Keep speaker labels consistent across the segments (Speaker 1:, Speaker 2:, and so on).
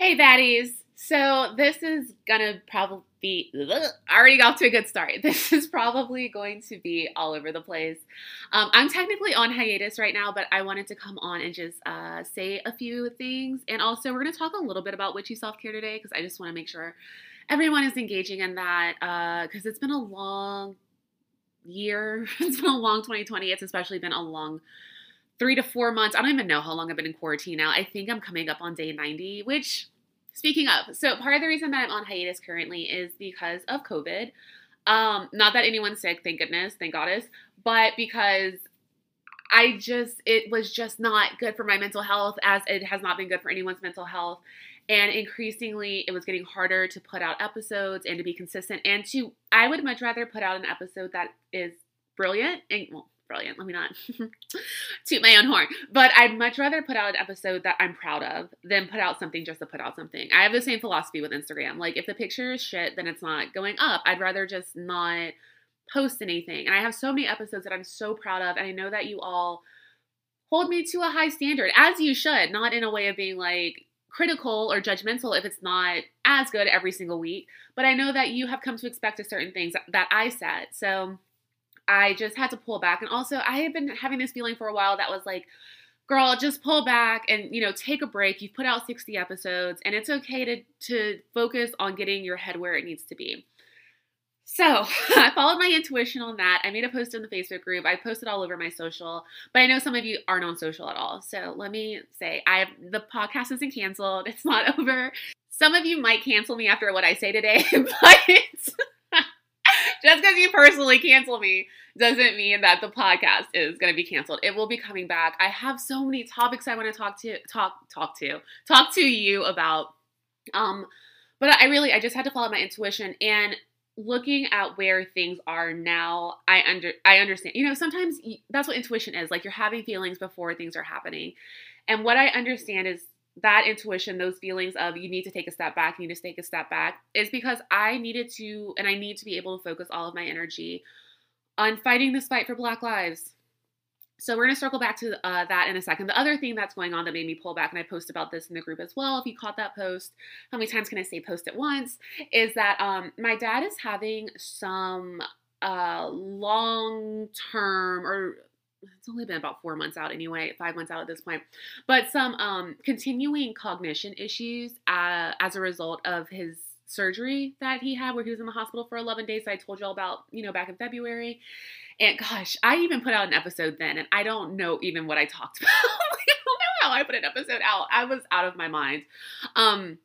Speaker 1: Hey, baddies. So this is gonna probably be ugh, already got to a good start. This is probably going to be all over the place. Um, I'm technically on hiatus right now, but I wanted to come on and just uh, say a few things, and also we're gonna talk a little bit about witchy self care today because I just want to make sure everyone is engaging in that because uh, it's been a long year. It's been a long 2020. It's especially been a long three to four months. I don't even know how long I've been in quarantine now. I think I'm coming up on day 90, which, speaking of, so part of the reason that I'm on hiatus currently is because of COVID. Um, not that anyone's sick, thank goodness, thank goddess, but because I just, it was just not good for my mental health as it has not been good for anyone's mental health. And increasingly, it was getting harder to put out episodes and to be consistent. And to, I would much rather put out an episode that is brilliant and, well, brilliant. Let me not toot my own horn. But I'd much rather put out an episode that I'm proud of than put out something just to put out something. I have the same philosophy with Instagram. Like, if the picture is shit, then it's not going up. I'd rather just not post anything. And I have so many episodes that I'm so proud of. And I know that you all hold me to a high standard, as you should, not in a way of being like, critical or judgmental if it's not as good every single week. But I know that you have come to expect a certain things that I said. So I just had to pull back. And also, I had been having this feeling for a while that was like, girl, just pull back and you know take a break. You've put out 60 episodes, and it's okay to to focus on getting your head where it needs to be. So I followed my intuition on that. I made a post in the Facebook group. I posted all over my social, but I know some of you aren't on social at all. So let me say, I have, the podcast isn't canceled. It's not over. Some of you might cancel me after what I say today, but just because you personally cancel me doesn't mean that the podcast is going to be canceled. It will be coming back. I have so many topics I want to talk to talk talk to talk to you about. Um, but I really I just had to follow my intuition and looking at where things are now. I under I understand. You know, sometimes that's what intuition is. Like you're having feelings before things are happening. And what I understand is that intuition, those feelings of you need to take a step back, you need to take a step back, is because I needed to, and I need to be able to focus all of my energy on fighting this fight for Black lives. So we're going to circle back to uh, that in a second. The other thing that's going on that made me pull back, and I post about this in the group as well. If you caught that post, how many times can I say post at once? Is that um, my dad is having some uh, long term or it's only been about four months out anyway, five months out at this point, but some um, continuing cognition issues uh, as a result of his surgery that he had where he was in the hospital for 11 days. I told you all about, you know, back in February. And gosh, I even put out an episode then, and I don't know even what I talked about. I don't know how I put an episode out. I was out of my mind. Um,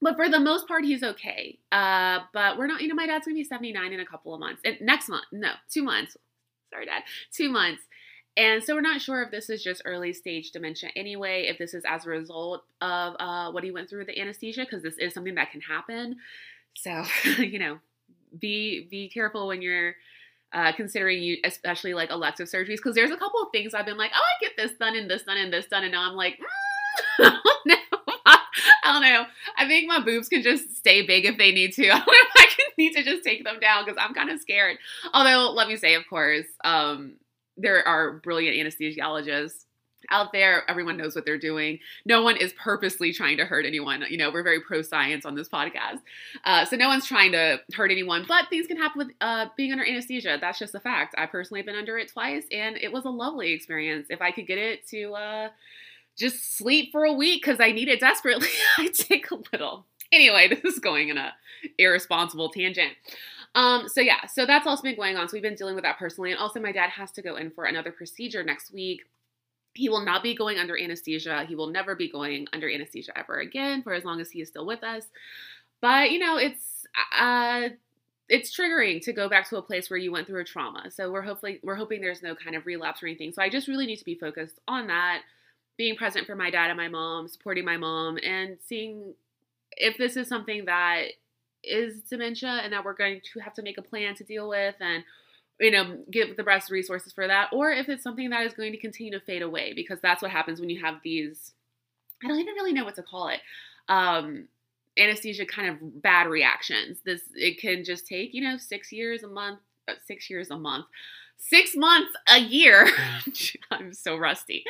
Speaker 1: but for the most part, he's okay. Uh, but we're not, you know, my dad's gonna be 79 in a couple of months. And next month, no, two months. Sorry, dad, two months. And so we're not sure if this is just early stage dementia anyway, if this is as a result of uh, what he went through with the anesthesia, because this is something that can happen. So, you know, be be careful when you're uh, considering you, especially like elective surgeries, because there's a couple of things I've been like, oh, I get this done and this done and this done, and now I'm like, mm, I don't know. I think my boobs can just stay big if they need to. I don't know if I can need to just take them down because I'm kind of scared. Although, let me say, of course, um, there are brilliant anesthesiologists out there. Everyone knows what they're doing. No one is purposely trying to hurt anyone. You know, we're very pro science on this podcast. Uh, so no one's trying to hurt anyone, but things can happen with uh, being under anesthesia. That's just a fact. I personally have been under it twice, and it was a lovely experience. If I could get it to uh, just sleep for a week because I need it desperately, I'd take a little. Anyway, this is going in a irresponsible tangent. Um, so yeah, so that's also been going on. So we've been dealing with that personally. And also my dad has to go in for another procedure next week. He will not be going under anesthesia. He will never be going under anesthesia ever again for as long as he is still with us. But you know, it's uh it's triggering to go back to a place where you went through a trauma. So we're hopefully we're hoping there's no kind of relapse or anything. So I just really need to be focused on that, being present for my dad and my mom, supporting my mom, and seeing if this is something that is dementia and that we're going to have to make a plan to deal with and you know give the best resources for that or if it's something that is going to continue to fade away because that's what happens when you have these i don't even really know what to call it um anesthesia kind of bad reactions. This it can just take you know six years a month uh, six years a month six months, a year. I'm so rusty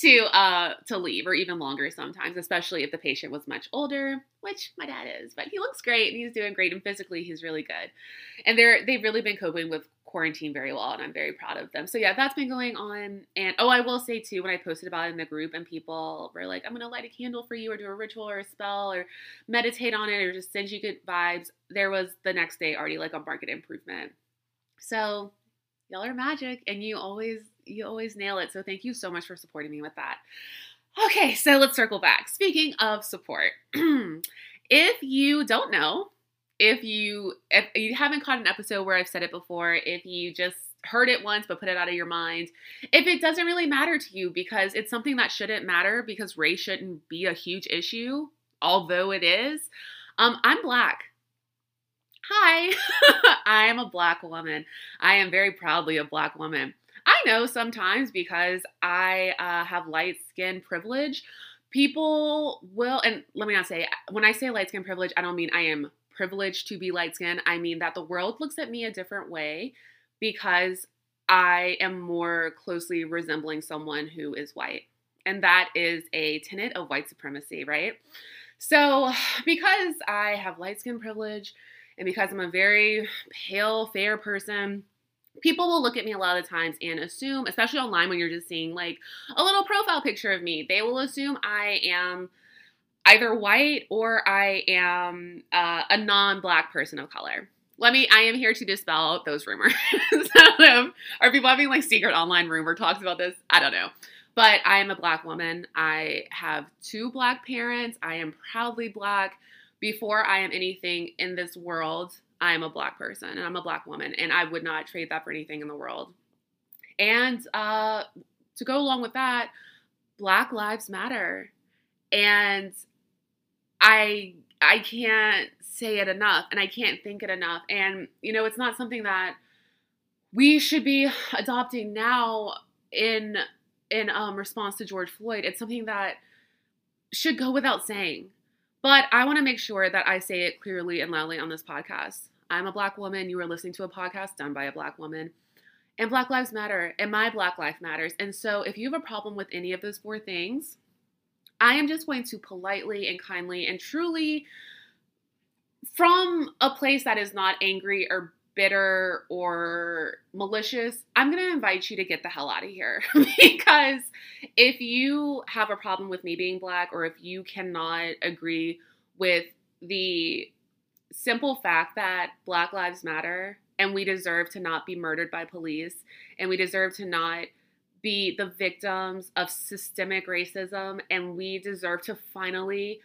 Speaker 1: to uh to leave, or even longer sometimes, especially if the patient was much older, which my dad is. But he looks great and he's doing great, and physically he's really good. And they're they've really been coping with quarantine very well, and I'm very proud of them. So yeah, that's been going on. And oh, I will say too, when I posted about it in the group, and people were like, "I'm gonna light a candle for you, or do a ritual, or a spell, or meditate on it, or just send you good vibes," there was the next day already like a market improvement. So y'all are magic, and you always you always nail it. So thank you so much for supporting me with that. Okay, so let's circle back. Speaking of support, if you don't know, if you if you haven't caught an episode where I've said it before, if you just heard it once but put it out of your mind, if it doesn't really matter to you because it's something that shouldn't matter because race shouldn't be a huge issue, although it is, um, I'm black. Hi, I am a black woman. I am very proudly a black woman. I know sometimes because I uh, have light skin privilege, people will, and let me not say, when I say light skin privilege, I don't mean I am privileged to be light skinned. I mean that the world looks at me a different way because I am more closely resembling someone who is white. And that is a tenet of white supremacy, right? So, because I have light skin privilege and because I'm a very pale, fair person, people will look at me a lot of times and assume, especially online when you're just seeing like a little profile picture of me, they will assume I am either white or I am uh, a non black person of color. Let me, I am here to dispel those rumors. are people having like secret online rumor talks about this? I don't know. But I am a black woman. I have two black parents. I am proudly black. Before I am anything in this world, I am a black person and I'm a black woman, and I would not trade that for anything in the world. And uh, to go along with that, Black Lives Matter. And I I can't say it enough and I can't think it enough. And you know, it's not something that we should be adopting now in in um, response to George Floyd. It's something that should go without saying. But I want to make sure that I say it clearly and loudly on this podcast. I'm a black woman. You are listening to a podcast done by a black woman. And Black Lives Matter, and my Black Life matters. And so if you have a problem with any of those four things, I am just going to politely and kindly and truly, from a place that is not angry or bitter or malicious, I'm going to invite you to get the hell out of here. because if you have a problem with me being black, or if you cannot agree with the simple fact that Black Lives Matter and we deserve to not be murdered by police and we deserve to not be the victims of systemic racism and we deserve to finally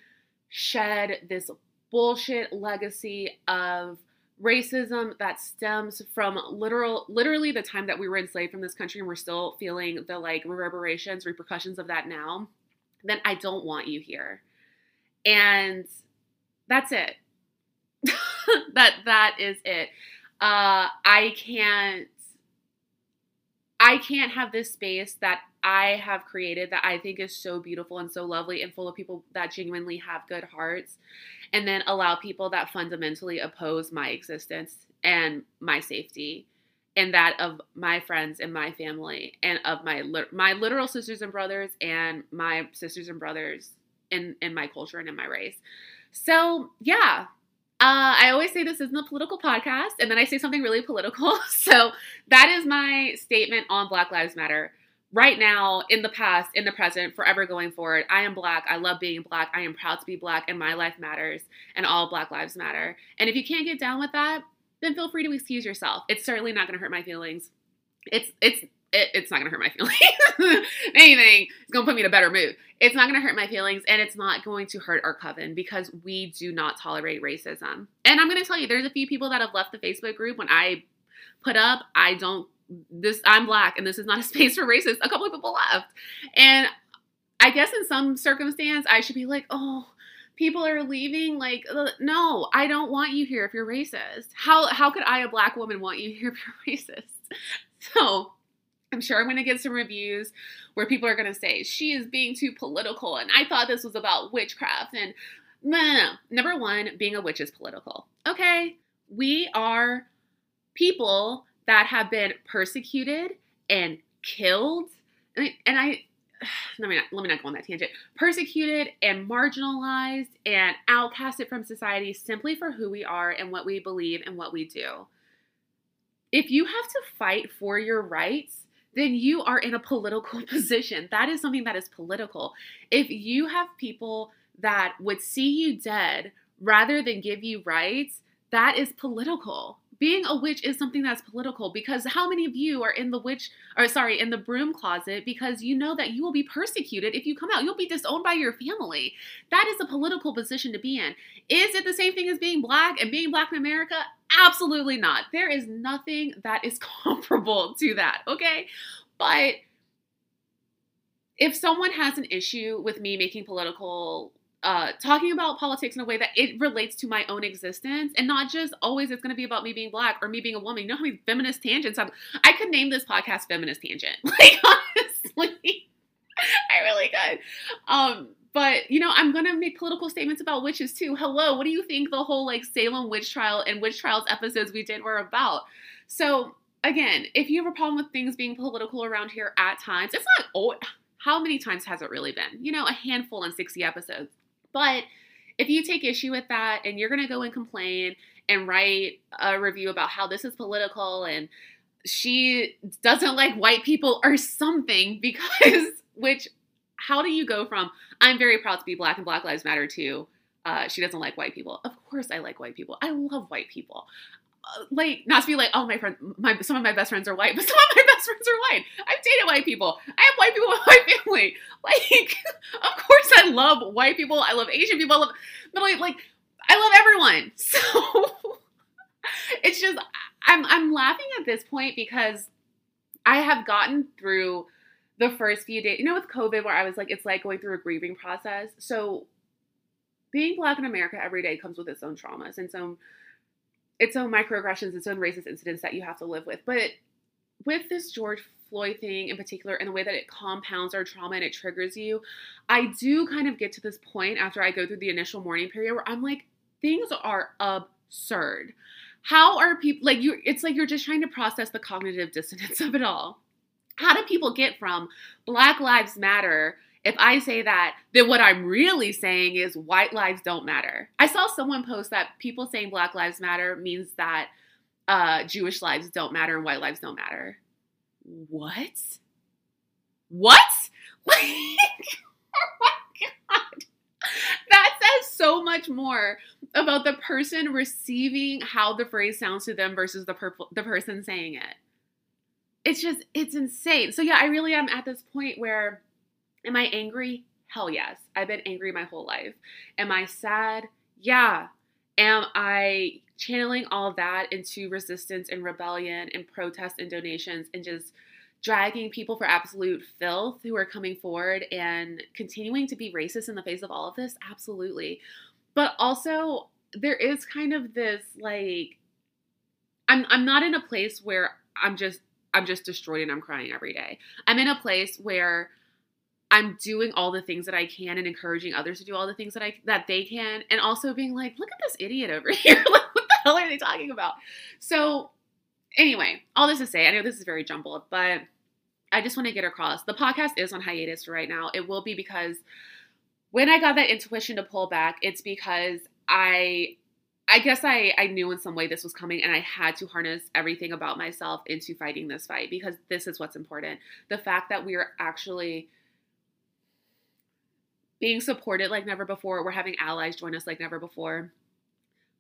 Speaker 1: shed this bullshit legacy of racism that stems from literal literally the time that we were enslaved from this country and we're still feeling the like reverberations repercussions of that now then i don't want you here. And that's it. That that is it. Uh i can't I can't have this space that I have created that I think is so beautiful and so lovely and full of people that genuinely have good hearts, and then allow people that fundamentally oppose my existence and my safety and that of my friends and my family and of my my literal sisters and brothers and my sisters and brothers in in my culture and in my race. So, yeah, uh, I always say this isn't a political podcast, and then I say something really political. So that is my statement on Black Lives Matter. Right now, in the past, in the present, forever going forward, I am black. I love being black. I am proud to be black, and my life matters, and all Black Lives Matter. And if you can't get down with that, then feel free to excuse yourself. It's certainly not going to hurt my feelings. It's it's it, it's not gonna hurt my feelings. Anything is gonna put me in a better mood. It's not gonna hurt my feelings, and it's not going to hurt our coven because we do not tolerate racism. And I'm gonna tell you, there's a few people that have left the Facebook group when I put up, I don't. This I'm black, and this is not a space for racists. A couple of people left, and I guess in some circumstance, I should be like, oh people are leaving like uh, no i don't want you here if you're racist how how could i a black woman want you here if you're racist so I'm sure I'm going to get some reviews where people are going to say she is being too political and I thought this was about witchcraft and no, no, no. Number one, being a witch is political. Okay, we are people that have been persecuted and killed. And I, let me not, let me not go on that tangent. Persecuted and marginalized and outcasted from society simply for who we are and what we believe and what we do. If you have to fight for your rights, then you are in a political position. That is something that is political. If you have people that would see you dead rather than give you rights, that is political being a witch is something that's political because how many of you are in the witch or sorry in the broom closet because you know that you will be persecuted if you come out. You'll be disowned by your family. That is a political position to be in. Is it the same thing as being black and being black in america? Absolutely not. There is nothing that is comparable to that okay? But if someone has an issue with me making political uh, talking about politics in a way that it relates to my own existence and not just always it's going to be about me being black or me being a woman. You know how many feminist tangents I'm, I could name this podcast Feminist Tangent. Like, honestly, I really could. Um, but you know, I'm gonna make political statements about witches too. Hello, what do you think the whole like Salem witch trial and witch trials episodes we did were about? So again, if you have a problem with things being political around here at times, it's not oh, how many times has it really been? You know, a handful in 60 episodes. But if you take issue with that and you're going to go and complain and write a review about how this is political and she doesn't like white people or something because which how do you go from i'm very proud to be black and black lives matter too uh, she doesn't like white people. Of course i like white people. I love white people like not to be like oh my friend my some of my best friends are white but some of my best friends are white. I've dated white people. I have white people in my family. Like of course i love white people. I love asian people. I love, but like, like i love everyone. So it's just i'm i'm laughing at this point because i have gotten through the first few days you know with covid where i was like it's like going through a grieving process. So being black in america every day comes with its own traumas and so its own microaggressions, its own racist incidents that you have to live with. But with this George Floyd thing in particular, and the way that it compounds our trauma and it triggers you, I do kind of get to this point after I go through the initial mourning period where I'm like, things are absurd. How are people like you? It's like you're just trying to process the cognitive dissonance of it all. How do people get from Black Lives Matter if I say that, then what I'm really saying is white lives don't matter. I saw someone post that people saying Black Lives Matter means that uh, Jewish lives don't matter and white lives don't matter. What? What? Oh my God. That says so much more about the person receiving how the phrase sounds to them versus the, per- the person saying it. It's just, it's insane. So, yeah, I really am at this point where Am I angry? Hell yes. I've been angry my whole life. Am I sad? Yeah. Am I channeling all that into resistance and rebellion and protest and donations and just dragging people for absolute filth who are coming forward and continuing to be racist in the face of all of this? Absolutely. But also, there is kind of this like, I'm, I'm not in a place where I'm just I'm just destroyed and I'm crying every day. I'm in a place where I'm doing all the things that I can and encouraging others to do all the things that I that they can, and also being like, look at this idiot over here. like, what the hell are they talking about? So, anyway, all this to say, I know this is very jumbled, but I just want to get across. The podcast is on hiatus right now. It will be because when I got that intuition to pull back, it's because I I guess I, I knew in some way this was coming and I had to harness everything about myself into fighting this fight because this is what's important. The fact that we are actually being supported like never before. We're having allies join us like never before.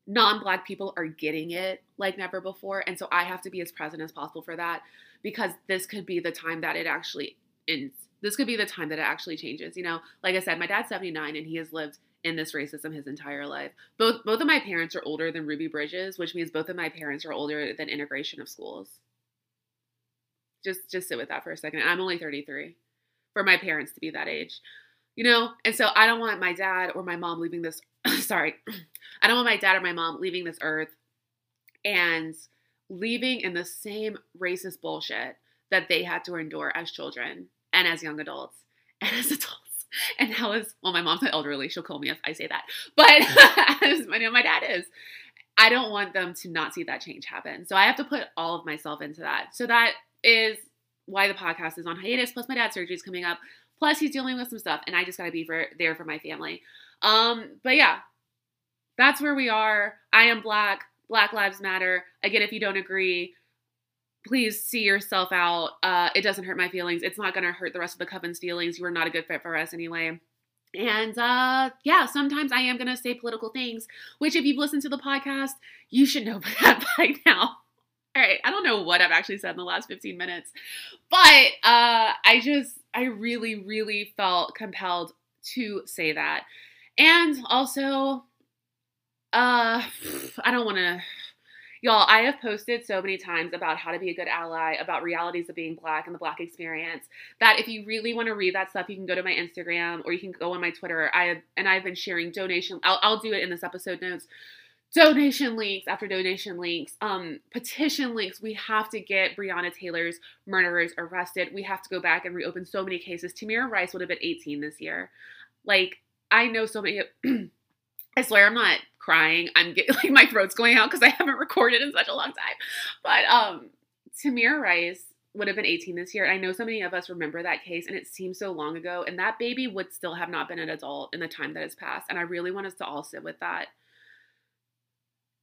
Speaker 1: Non black people are getting it like never before. And so I have to be as present as possible for that because this could be the time that it actually ends. This could be the time that it actually changes. You know, like I said, my dad's 79 and he has lived in this racism his entire life. Both both of my parents are older than Ruby Bridges, which means both of my parents are older than integration of schools. Just just sit with that for a second. I'm only 33 for my parents to be that age you know? And so I don't want my dad or my mom leaving this, sorry, I don't want my dad or my mom leaving this earth and leaving in the same racist bullshit that they had to endure as children and as young adults and as adults. And now as well, my mom's not elderly, she'll kill me if I say that. But as I know my dad is. I don't want them to not see that change happen. So I have to put all of myself into that. So that is why the podcast is on hiatus. Plus, my dad's surgery is coming up. Plus, he's dealing with some stuff, and I just got to be for, there for my family. Um, but yeah, that's where we are. I am black. Black Lives Matter. Again, if you don't agree, please see yourself out. Uh, it doesn't hurt my feelings. It's not to hurt the rest of the coven's feelings. You are not a good fit for us anyway. And uh, yeah, sometimes I am going to say political things, which if you've listened to the podcast, you should know that by now. All right, I don't know what I've actually said in the last 15 minutes, but uh, I just, I really, really felt compelled to say that. And also, uh, I don't want to Y'all, I have posted so many times about how to be a good ally, about realities of being black and the black experience, that if you really want to read that stuff, you can go to my Instagram or you can go on my Twitter. I have, and I've been sharing donation. I'll, I'll do it in this episode notes. Donation links after donation links, um, petition links. We have to get Breonna Taylor's murderers arrested. We have to go back and reopen so many cases. Tamir Rice would have been 18 this year. Like, I know so many. I swear I'm not crying. I'm getting like my throat's going out because I haven't recorded in such a long time. But um Tamir Rice would have been 18 this year. And I know so many of us remember that case and it seems so long ago. And that baby would still have not been an adult in the time that has passed. And I really want us to all sit with that.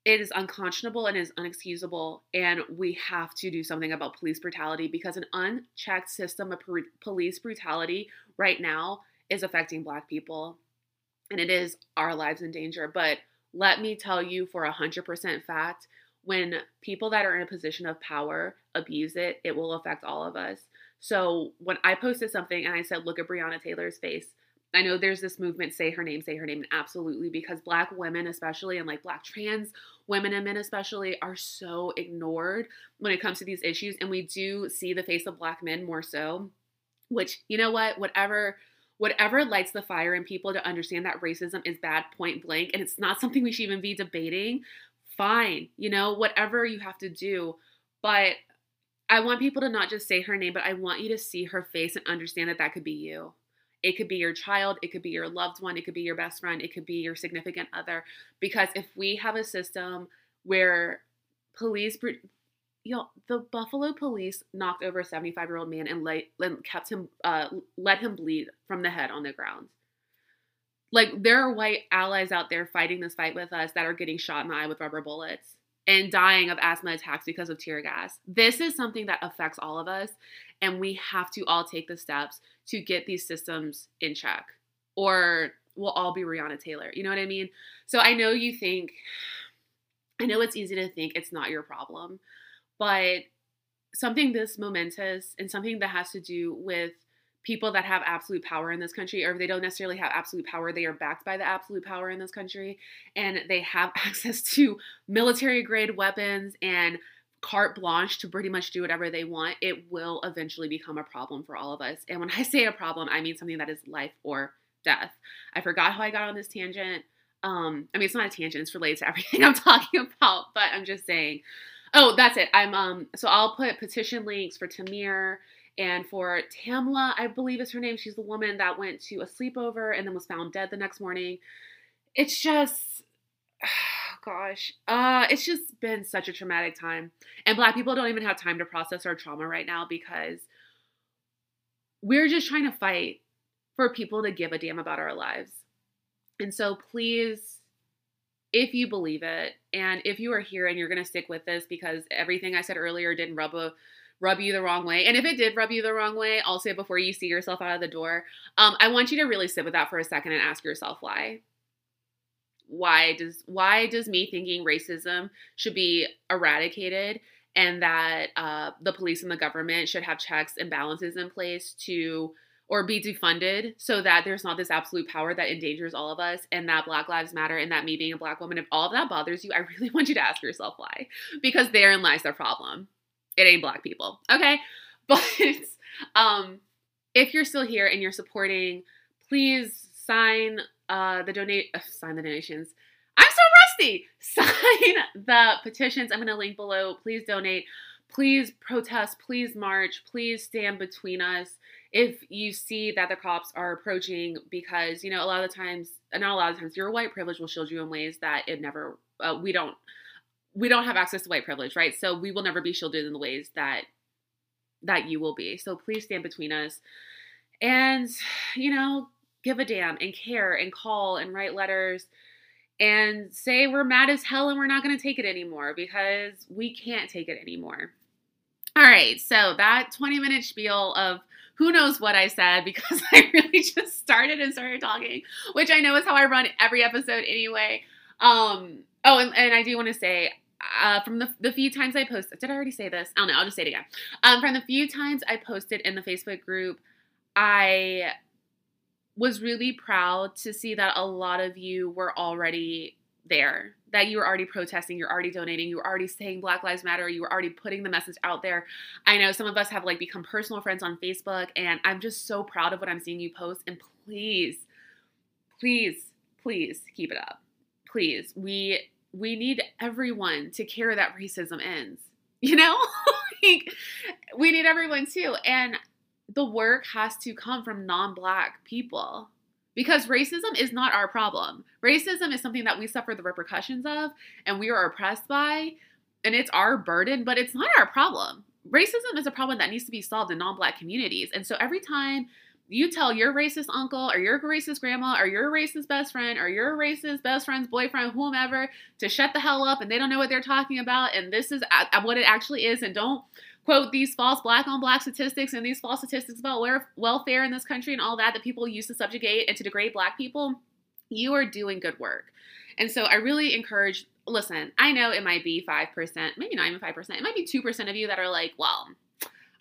Speaker 1: It is unconscionable and is unexcusable. And we have to do something about police brutality because an unchecked system of police brutality right now is affecting Black people and it is our lives in danger. But let me tell you for a 100% fact when people that are in a position of power abuse it, it will affect all of us. So when I posted something and I said, look at Breonna Taylor's face, I know there's this movement, say her name, say her name, absolutely, because black women, especially, and like black trans women and men, especially, are so ignored when it comes to these issues. And we do see the face of black men more so, which, you know what, whatever whatever lights the fire in people to understand that racism is bad point blank and it's not something we should even be debating, fine, you know, whatever you have to do. But I want people to not just say her name, but I want you to see her face and understand that that could be you. It could be your child, it could be your loved one, it could be your best friend, it could be your significant other. Because if we have a system where police know, the Buffalo police knocked over a 75 year old man and, let, and kept him, uh, let him bleed from the head on the ground. Like, there are white allies out there fighting this fight with us that are getting shot in the eye with rubber bullets and dying of asthma attacks because of tear gas. This is something that affects all of us, and we have to all take the steps to get these systems in check, or we'll all be Breonna Taylor. You know what I mean? So I know you think, I know it's easy to think it's not your problem. But something this momentous and something that has to do with people that have absolute power in this country, or if they don't necessarily have absolute power, they are backed by the absolute power in this country, and they have access to military grade weapons and carte blanche to pretty much do whatever they want, it will eventually become a problem for all of us. And when I say a problem, I mean something that is life or death. I forgot how I got on this tangent. Um, I mean, it's not a tangent, it's related to everything I'm talking about, but I'm just saying Oh, that's it. I'm um so I'll put petition links for Tamir and for Tamla, I believe is her name. She's the woman that went to a sleepover and then was found dead the next morning. It's just gosh. Uh it's just been such a traumatic time. And black people don't even have time to process our trauma right now because we're just trying to fight for people to give a damn about our lives. And so please if you believe it and if you are here and you're going to stick with this because everything I said earlier didn't rub a rub you the wrong way. And if it did rub you the wrong way, I'll say before you see yourself out of the door, um, I want you to really sit with that for a second and ask yourself why. Why does why does me thinking racism should be eradicated and that uh, the police and the government should have checks and balances in place to or be defunded so that there's not this absolute power that endangers all of us and that Black Lives Matter and that me being a Black woman, if all of that bothers you, I really want you to ask yourself why. Because therein lies the problem. It ain't Black people. Okay? But um, if you're still here and you're supporting, please sign uh, the donate, uh, sign the donations. I'm so rusty. Sign the petitions. I'm going to link below. Please donate. Please protest. Please march. Please stand between us if you see that the cops are approaching because you know a lot of the times not a lot of times your white privilege will shield you in ways that it never uh, we don't we don't have access to white privilege right so we will never be shielded in the ways that that you will be so please stand between us and you know give a damn and care and call and write letters and say we're mad as hell and we're not going to take it anymore because we can't take it anymore all right so that 20 minute spiel of who knows what I said because I really just started and started talking, which I know is how I run every episode anyway. Um, oh, and, and I do want to say, uh, from the, the few times I posted, did I already say this? I don't know. I'll just say it again. Um, from the few times I posted in the Facebook group, I was really proud to see that a lot of you were already there that you were already protesting, you're already donating, you were already saying Black Lives Matter, you were already putting the message out there. I know some of us have like become personal friends on Facebook, and I'm just so proud of what I'm seeing you post. And please, please, please keep it up. Please, we we need everyone to care that racism ends. You know, like, we need everyone too, and the work has to come from non-black people because racism is not our problem. Racism is something that we suffer the repercussions of and we are oppressed by, and it's our burden, but it's not our problem. Racism is a problem that needs to be solved in non black communities. And so every time you tell your racist uncle or your racist grandma or your racist best friend or your racist best friend's boyfriend, whomever, to shut the hell up and they don't know what they're talking about and this is what it actually is and don't quote these false black on black statistics and these false statistics about welfare in this country and all that that people use to subjugate and to degrade black people, you are doing good work. And so I really encourage listen, I know it might be 5%, maybe not even 5%, it might be 2% of you that are like, well,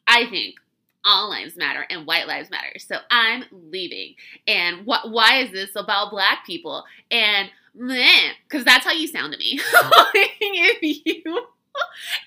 Speaker 1: I think all lives matter and white lives matter. So I'm leaving. And why is this about black people? And because that's how you sound to me. if you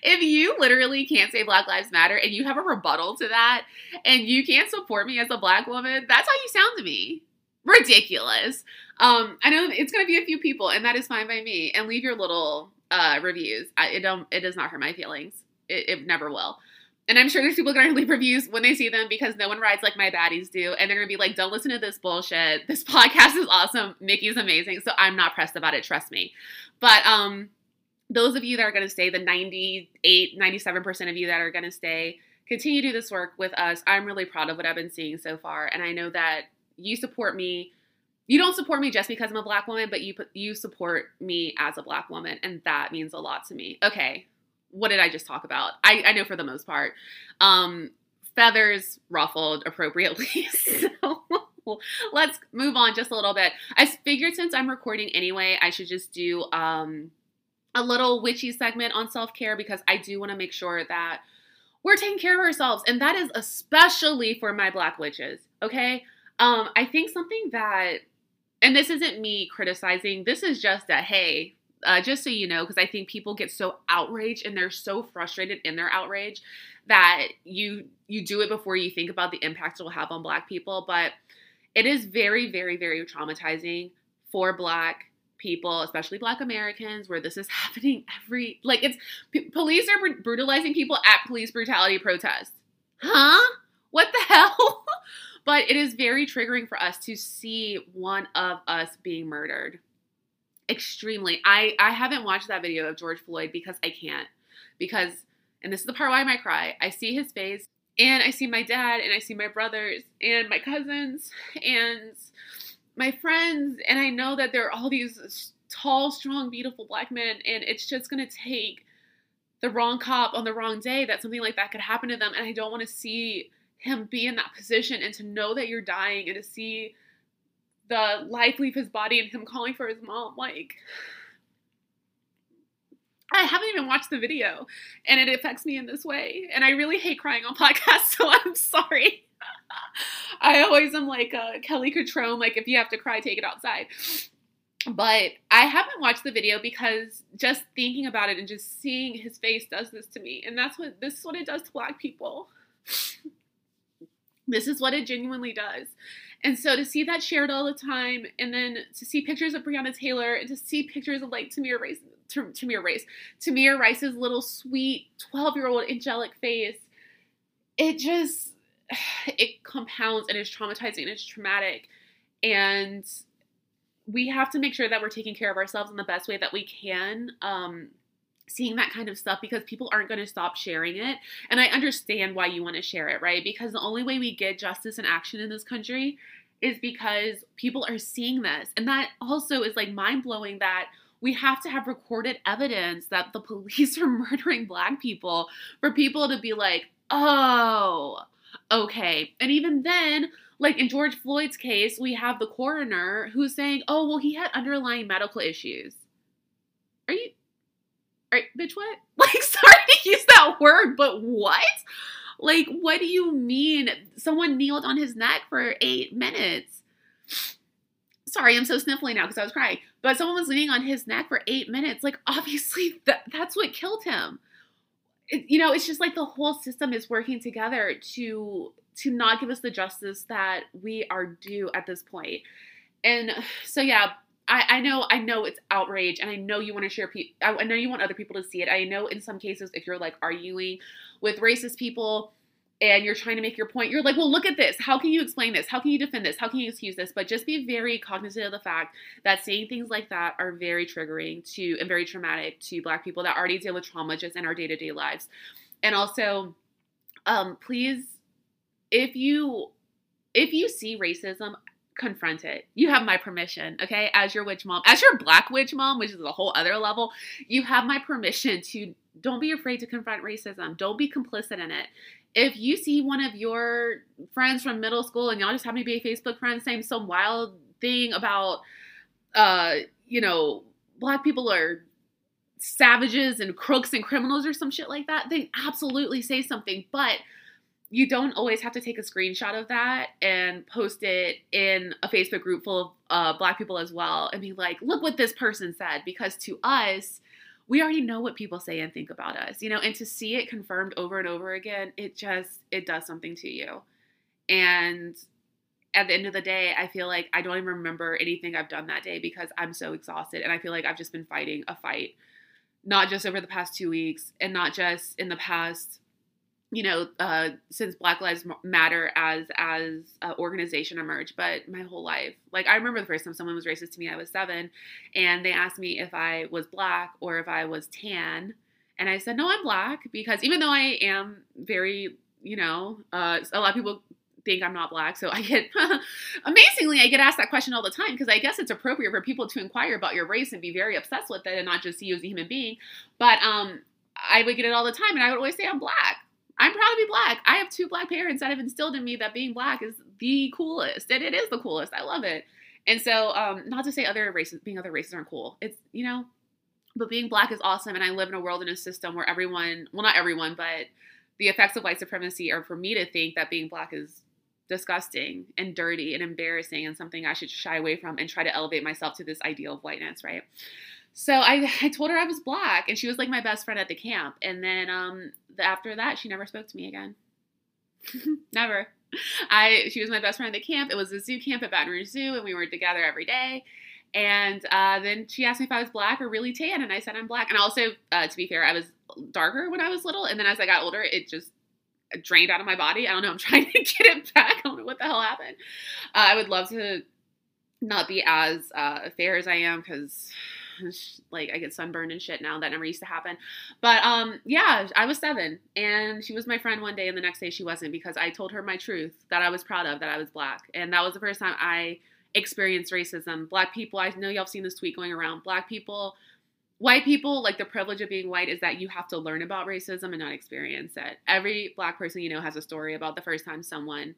Speaker 1: if you literally can't say Black Lives Matter and you have a rebuttal to that and you can't support me as a black woman, that's how you sound to me. Ridiculous. Um, I know it's going to be a few people, and that is fine by me. And leave your little uh, reviews. I, it don't. It does not hurt my feelings. It, it never will. And I'm sure there's people going to leave reviews when they see them because no one rides like my baddies do. And they're going to be like, don't listen to this bullshit. This podcast is awesome. Mickey's amazing. So I'm not pressed about it. Trust me. But um, those of you that are going to stay, the 98, 97% of you that are going to stay, continue to do this work with us. I'm really proud of what I've been seeing so far. And I know that you support me. You don't support me just because I'm a black woman, but you you support me as a black woman, and that means a lot to me. Okay, what did I just talk about? I, I know for the most part. Um, feathers ruffled appropriately. so let's move on just a little bit. I figured since I'm recording anyway, I should just do um a little witchy segment on self care because I do want to make sure that we're taking care of ourselves. And that is especially for my black witches. Okay. Um, I think something that, and this isn't me criticizing, this is just a hey, uh, just so you know, because I think people get so outraged and they're so frustrated in their outrage that you you do it before you think about the impact it will have on black people. But it is very, very, very traumatizing for black people, especially Black Americans, where this is happening every like it's p- police are br- brutalizing people at police brutality protests. Huh? What the hell? but it is very triggering for us to see one of us being murdered. Extremely. I I haven't watched that video of George Floyd because I can't. Because and this is the part why I might cry. I see his face and I see my dad and I see my brothers and my cousins and my friends, and I know that there are all these tall, strong, beautiful black men, and it's just gonna take the wrong cop on the wrong day that something like that could happen to them. And I don't want to see him be in that position and to know that you're dying and to see the life leave his body and him calling for his mom. Like, I haven't even watched the video and it affects me in this way. And I really hate crying on podcasts, so I'm sorry. I always am like uh, Kelly Cutrone, like if you have to cry, take it outside. But I haven't watched the video because just thinking about it and just seeing his face does this to me, and that's what this is what it does to Black people. this is what it genuinely does. And so to see that shared all the time, and then to see pictures of Breonna Taylor, and to see pictures of like Tamir Rice, Tamir Rice, Tamir Rice's little sweet twelve year old angelic face, it just it compounds and is traumatizing and it's traumatic. And we have to make sure that we're taking care of ourselves in the best way that we can. Um, seeing that kind of stuff because people aren't going to stop sharing it. And I understand why you want to share it, right? Because the only way we get justice and action in this country is because people are seeing this. And that also is like mind blowing that we have to have recorded evidence that the police are murdering black people for people to be like, oh, okay. And even then, like in George Floyd's case, we have the coroner who's saying, oh, well, he had underlying medical issues. Are you, are, bitch, what? Like, sorry to use that word, but what? Like, what do you mean? Someone kneeled on his neck for eight minutes. Sorry, I'm so sniffly now because I was crying. But someone was leaning on his neck for eight minutes. Like, obviously, that, that's what killed him. It, you know, it's just like the whole system is working together to to not give us the justice that we are due at this point. And so, yeah, I, I know I know it's outrage, and I know you want to share. I, I know you want other people to see it. I know in some cases, if you're like arguing with racist people and you're trying to make your point, you're like, well, look at this. How can you explain this? How can you defend this? How can you excuse this? But just be very cognizant of the fact that saying things like that are very triggering to and very traumatic to Black people that already deal with trauma just in our day to day lives. And also, um, please, if you if you see racism, confront it. You have my permission, okay? As your witch mom, as your black witch mom, which is a whole other level, you have my permission to don't be afraid to confront racism. Don't be complicit in it. If you see one of your friends from middle school and y'all just happen to be a Facebook friend saying some wild thing about uh, you know, black people are savages and crooks and criminals or some shit like that, then absolutely say something. But you don't always have to take a screenshot of that and post it in a Facebook group full of uh, black people as well and be like, look what this person said. Because to us, we already know what people say and think about us, you know, and to see it confirmed over and over again, it just, it does something to you. And at the end of the day, I feel like I don't even remember anything I've done that day because I'm so exhausted. And I feel like I've just been fighting a fight, not just over the past two weeks and not just in the past you know, uh, since Black Lives Matter as as an organization emerged, but my whole life. Like I remember the first time someone was racist to me, I was seven, and they asked me if I was black or if I was tan, and I said no, I'm black because even though I am very, you know, uh, a lot of people think I'm not black, so I get amazingly I get asked that question all the time because I guess it's appropriate for people to inquire about your race and be very obsessed with it and not just see you as a human being, but um. I would get it all the time, and I would always say I'm black I'm proud to be black. I have two black parents that have instilled in me that being black is the coolest, and it is the coolest. I love it. And so, um, not to say other races, being other races aren't cool. It's you know, but being black is awesome. And I live in a world in a system where everyone, well, not everyone, but the effects of white supremacy are for me to think that being black is disgusting and dirty and embarrassing and something I should shy away from and try to elevate myself to this ideal of whiteness, right? So I, I told her I was black, and she was like my best friend at the camp. And then um, after that, she never spoke to me again. never. I she was my best friend at the camp. It was a zoo camp at Baton Rouge Zoo, and we were together every day. And uh, then she asked me if I was black or really tan, and I said I'm black. And also, uh, to be fair, I was darker when I was little, and then as I got older, it just drained out of my body. I don't know. I'm trying to get it back. I don't know what the hell happened. Uh, I would love to not be as uh, fair as I am because like I get sunburned and shit now. That never used to happen. But um, yeah, I was seven, and she was my friend one day, and the next day she wasn't because I told her my truth that I was proud of that I was black, and that was the first time I experienced racism. Black people, I know y'all seen this tweet going around. Black people. White people, like the privilege of being white is that you have to learn about racism and not experience it. Every black person you know has a story about the first time someone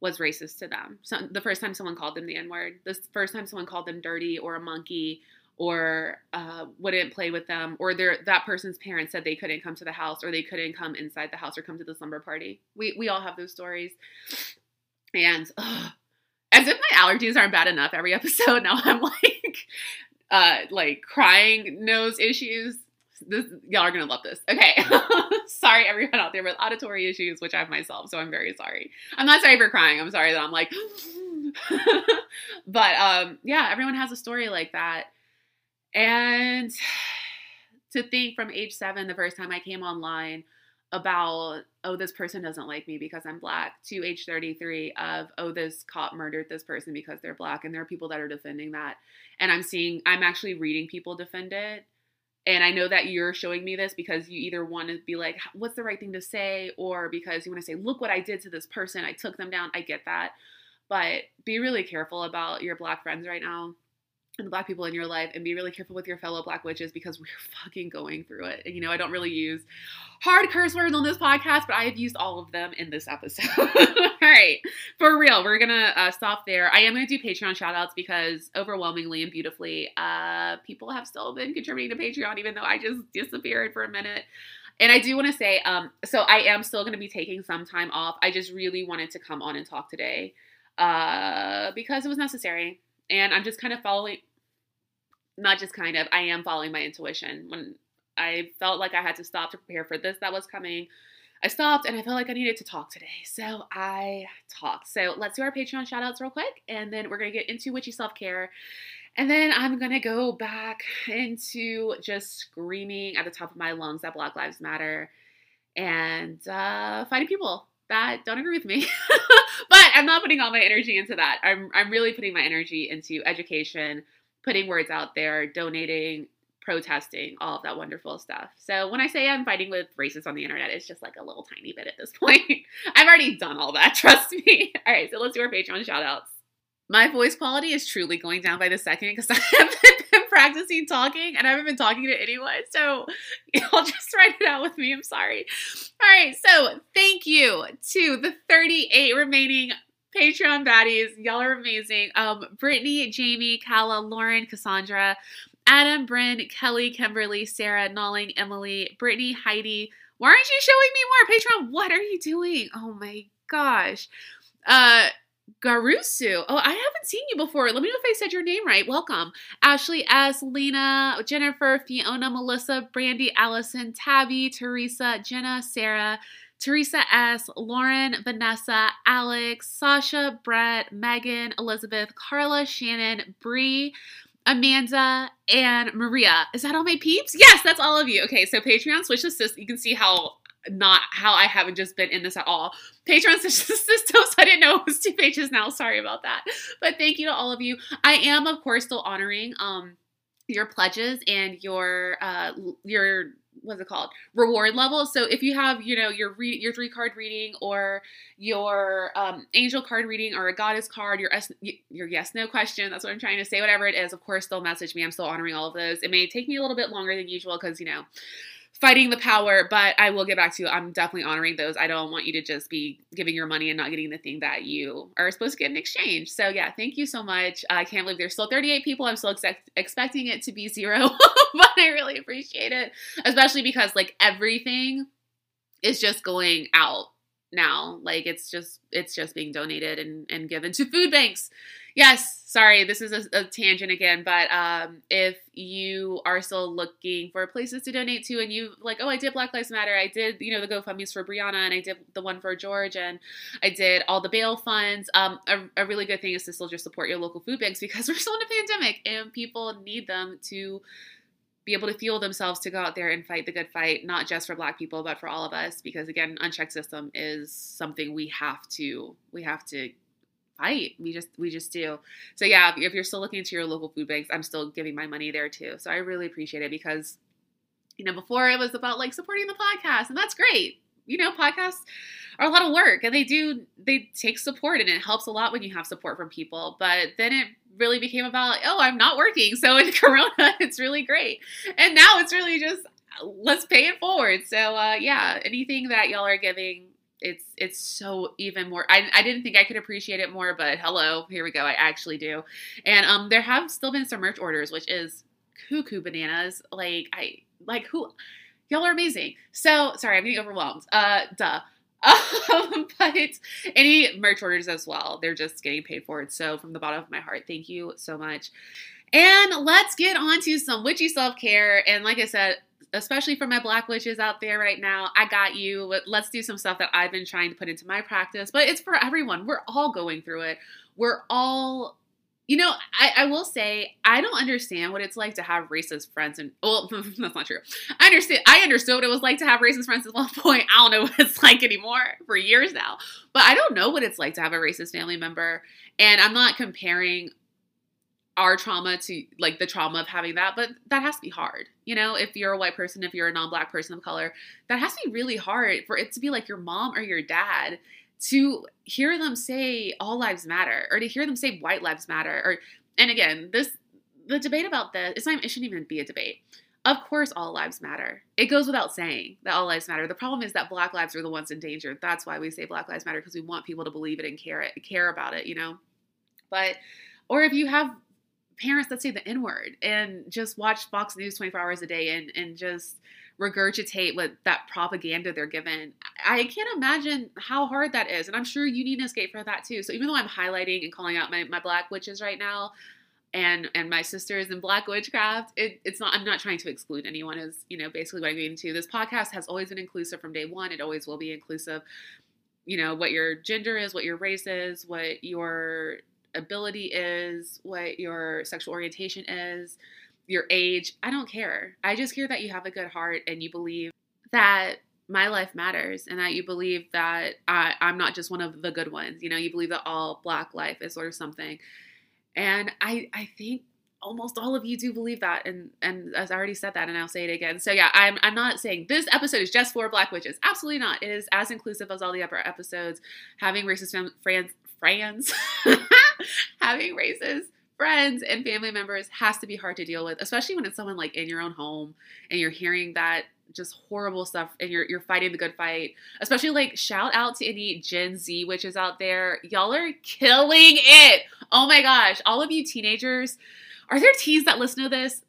Speaker 1: was racist to them. So, the first time someone called them the N word, the first time someone called them dirty or a monkey or uh, wouldn't play with them, or their that person's parents said they couldn't come to the house, or they couldn't come inside the house or come to the slumber party. We we all have those stories, and ugh, as if my allergies aren't bad enough every episode. Now I'm like, uh, like crying nose issues. This y'all are gonna love this. Okay, sorry everyone out there with auditory issues, which I have myself, so I'm very sorry. I'm not sorry for crying. I'm sorry that I'm like. but um, yeah, everyone has a story like that and to think from age seven, the first time I came online, about oh this person doesn't like me because i'm black to age 33 of oh this cop murdered this person because they're black and there are people that are defending that. And i'm seeing i'm actually reading people defend it. And i know that you're showing me this because you either want to be like what's the right thing to say? or because you want to say look what i did to this person. I took them down. I get that. But be really careful about your black friends right now and the black people in your life and be really careful with your fellow black witches because we're fucking going through it. And you know, I don't really use hard curse words on this podcast, but I have used all of them in this episode. all right, for real, we're gonna uh, stop there. I am gonna do Patreon shout outs because overwhelmingly and beautifully, uh, people have still been contributing to Patreon, even though I just disappeared for a minute. And I do want to say, um, so I am still going to be taking some time off. I just really wanted to come on and talk today uh, because it was necessary. And I'm just kind of following, not just kind of, I am following my intuition. When I felt like I had to stop to prepare for this that was coming, I stopped and I felt like I needed to talk today. So I talked. So let's do our Patreon shout outs real quick. And then we're going to get into witchy self care. And then I'm going to go back into just screaming at the top of my lungs that Black Lives Matter and uh, fighting people that don't agree with me. but I'm not putting all my energy into that. I'm, I'm really putting my energy into education, putting words out there, donating, protesting, all of that wonderful stuff. So when I say I'm fighting with racists on the internet, it's just like a little tiny bit at this point. I've already done all that, trust me. All right, so let's do our Patreon shout outs. My voice quality is truly going down by the second because I been practicing talking and I haven't been talking to anyone. So y'all just write it out with me. I'm sorry. All right, so thank you to the 38 remaining Patreon baddies. Y'all are amazing. Um, Brittany, Jamie, Kala, Lauren, Cassandra, Adam, Bryn, Kelly, Kimberly, Sarah, Nolling, Emily, Brittany, Heidi. Why aren't you showing me more? Patreon, what are you doing? Oh my gosh. Uh, Garusu. Oh, I haven't seen you before. Let me know if I said your name right. Welcome. Ashley S., Lena, Jennifer, Fiona, Melissa, Brandy, Allison, Tabby, Teresa, Jenna, Sarah, Teresa S., Lauren, Vanessa, Alex, Sasha, Brett, Megan, Elizabeth, Carla, Shannon, Bree, Amanda, and Maria. Is that all my peeps? Yes, that's all of you. Okay, so Patreon switch assist. You can see how not how I haven't just been in this at all. Patreon systems, I didn't know it was two pages now. Sorry about that. But thank you to all of you. I am, of course, still honoring um your pledges and your uh your what's it called reward level so if you have you know your re- your three card reading or your um, angel card reading or a goddess card your S- your yes no question that's what i'm trying to say whatever it is of course they'll message me i'm still honoring all of those it may take me a little bit longer than usual because you know fighting the power, but I will get back to you. I'm definitely honoring those. I don't want you to just be giving your money and not getting the thing that you are supposed to get in exchange. So, yeah, thank you so much. I can't believe there's still 38 people. I'm still ex- expecting it to be zero, but I really appreciate it, especially because like everything is just going out now like it's just it's just being donated and, and given to food banks yes, sorry, this is a, a tangent again, but um, if you are still looking for places to donate to and you like, oh, I did Black Lives Matter, I did, you know, the GoFundMe's for Breonna and I did the one for George and I did all the bail funds. Um, a, a really good thing is to still just support your local food banks because we're still in a pandemic and people need them to be able to fuel themselves to go out there and fight the good fight, not just for black people, but for all of us. Because again, unchecked system is something we have to we have to fight. We just we just do. So yeah, if you're still looking into your local food banks, I'm still giving my money there too. So I really appreciate it because you know before it was about like supporting the podcast, and that's great. You know, podcasts are a lot of work and they do they take support and it helps a lot when you have support from people. But then it really became about oh I'm not working, so in Corona it's really great, and now it's really just let's pay it forward. So uh, yeah, anything that y'all are giving it's it's so even more I, I didn't think i could appreciate it more but hello here we go i actually do. And um there have still been some merch orders which is cuckoo bananas like i like who y'all are amazing. So sorry i'm getting overwhelmed uh duh. Um, but any merch orders as well they're just getting paid for it so from the bottom of my heart thank you so much. And let's get on to some witchy self-care and like i said especially for my black witches out there right now, I got you. Let's do some stuff that I've been trying to put into my practice, but it's for everyone. We're all going through it. We're all you know, I, I will say I don't understand what it's like to have racist friends, and well, that's not true. I understand. I understood what it was like to have racist friends at one point. I don't know what it's like anymore for years now, but I don't know what it's like to have a racist family member, and I'm not comparing our trauma to like the trauma of having that, but that has to be hard. You know, if you're a white person, if you're a non-black person of color, that has to be really hard for it to be like your mom or your dad to hear them say all lives matter or to hear them say white lives matter or and again this the debate about this it's not it shouldn't even be a debate. Of course all lives matter. It goes without saying that all lives matter. The problem is that black lives are the ones in danger. That's why we say black lives matter because we want people to believe it and care it care about it you know? But or if you have parents that say the n word and just watch fox news 24 hours a day and and just regurgitate what that propaganda they're given. I can't imagine how hard that is. And I'm sure you need an escape for that too. So even though I'm highlighting and calling out my, my black witches right now, and and my sisters in black witchcraft it, it's not i'm not trying to exclude anyone is you know basically what i'm getting to this podcast has always been inclusive from day one it always will be inclusive you know what your gender is what your race is what your ability is what your sexual orientation is your age. I don't care. I just care that you have a good heart and you believe that my life matters and that you believe that I, I'm not just one of the good ones. You know, you believe that all black life is sort of something. And I, I think almost all of you do believe that and and as I already said that and I'll say it again. So yeah, I'm I'm not saying this episode is just for black witches. Absolutely not. It is as inclusive as all the other episodes. Having racist friends friends having racist friends and family members has to be hard to deal with, especially when it's someone like in your own home and you're hearing that just horrible stuff and you're you're fighting the good fight. Especially like shout out to any Gen Z witches out there. Y'all are killing it. Oh my gosh, all of you teenagers, are there teens that listen to this?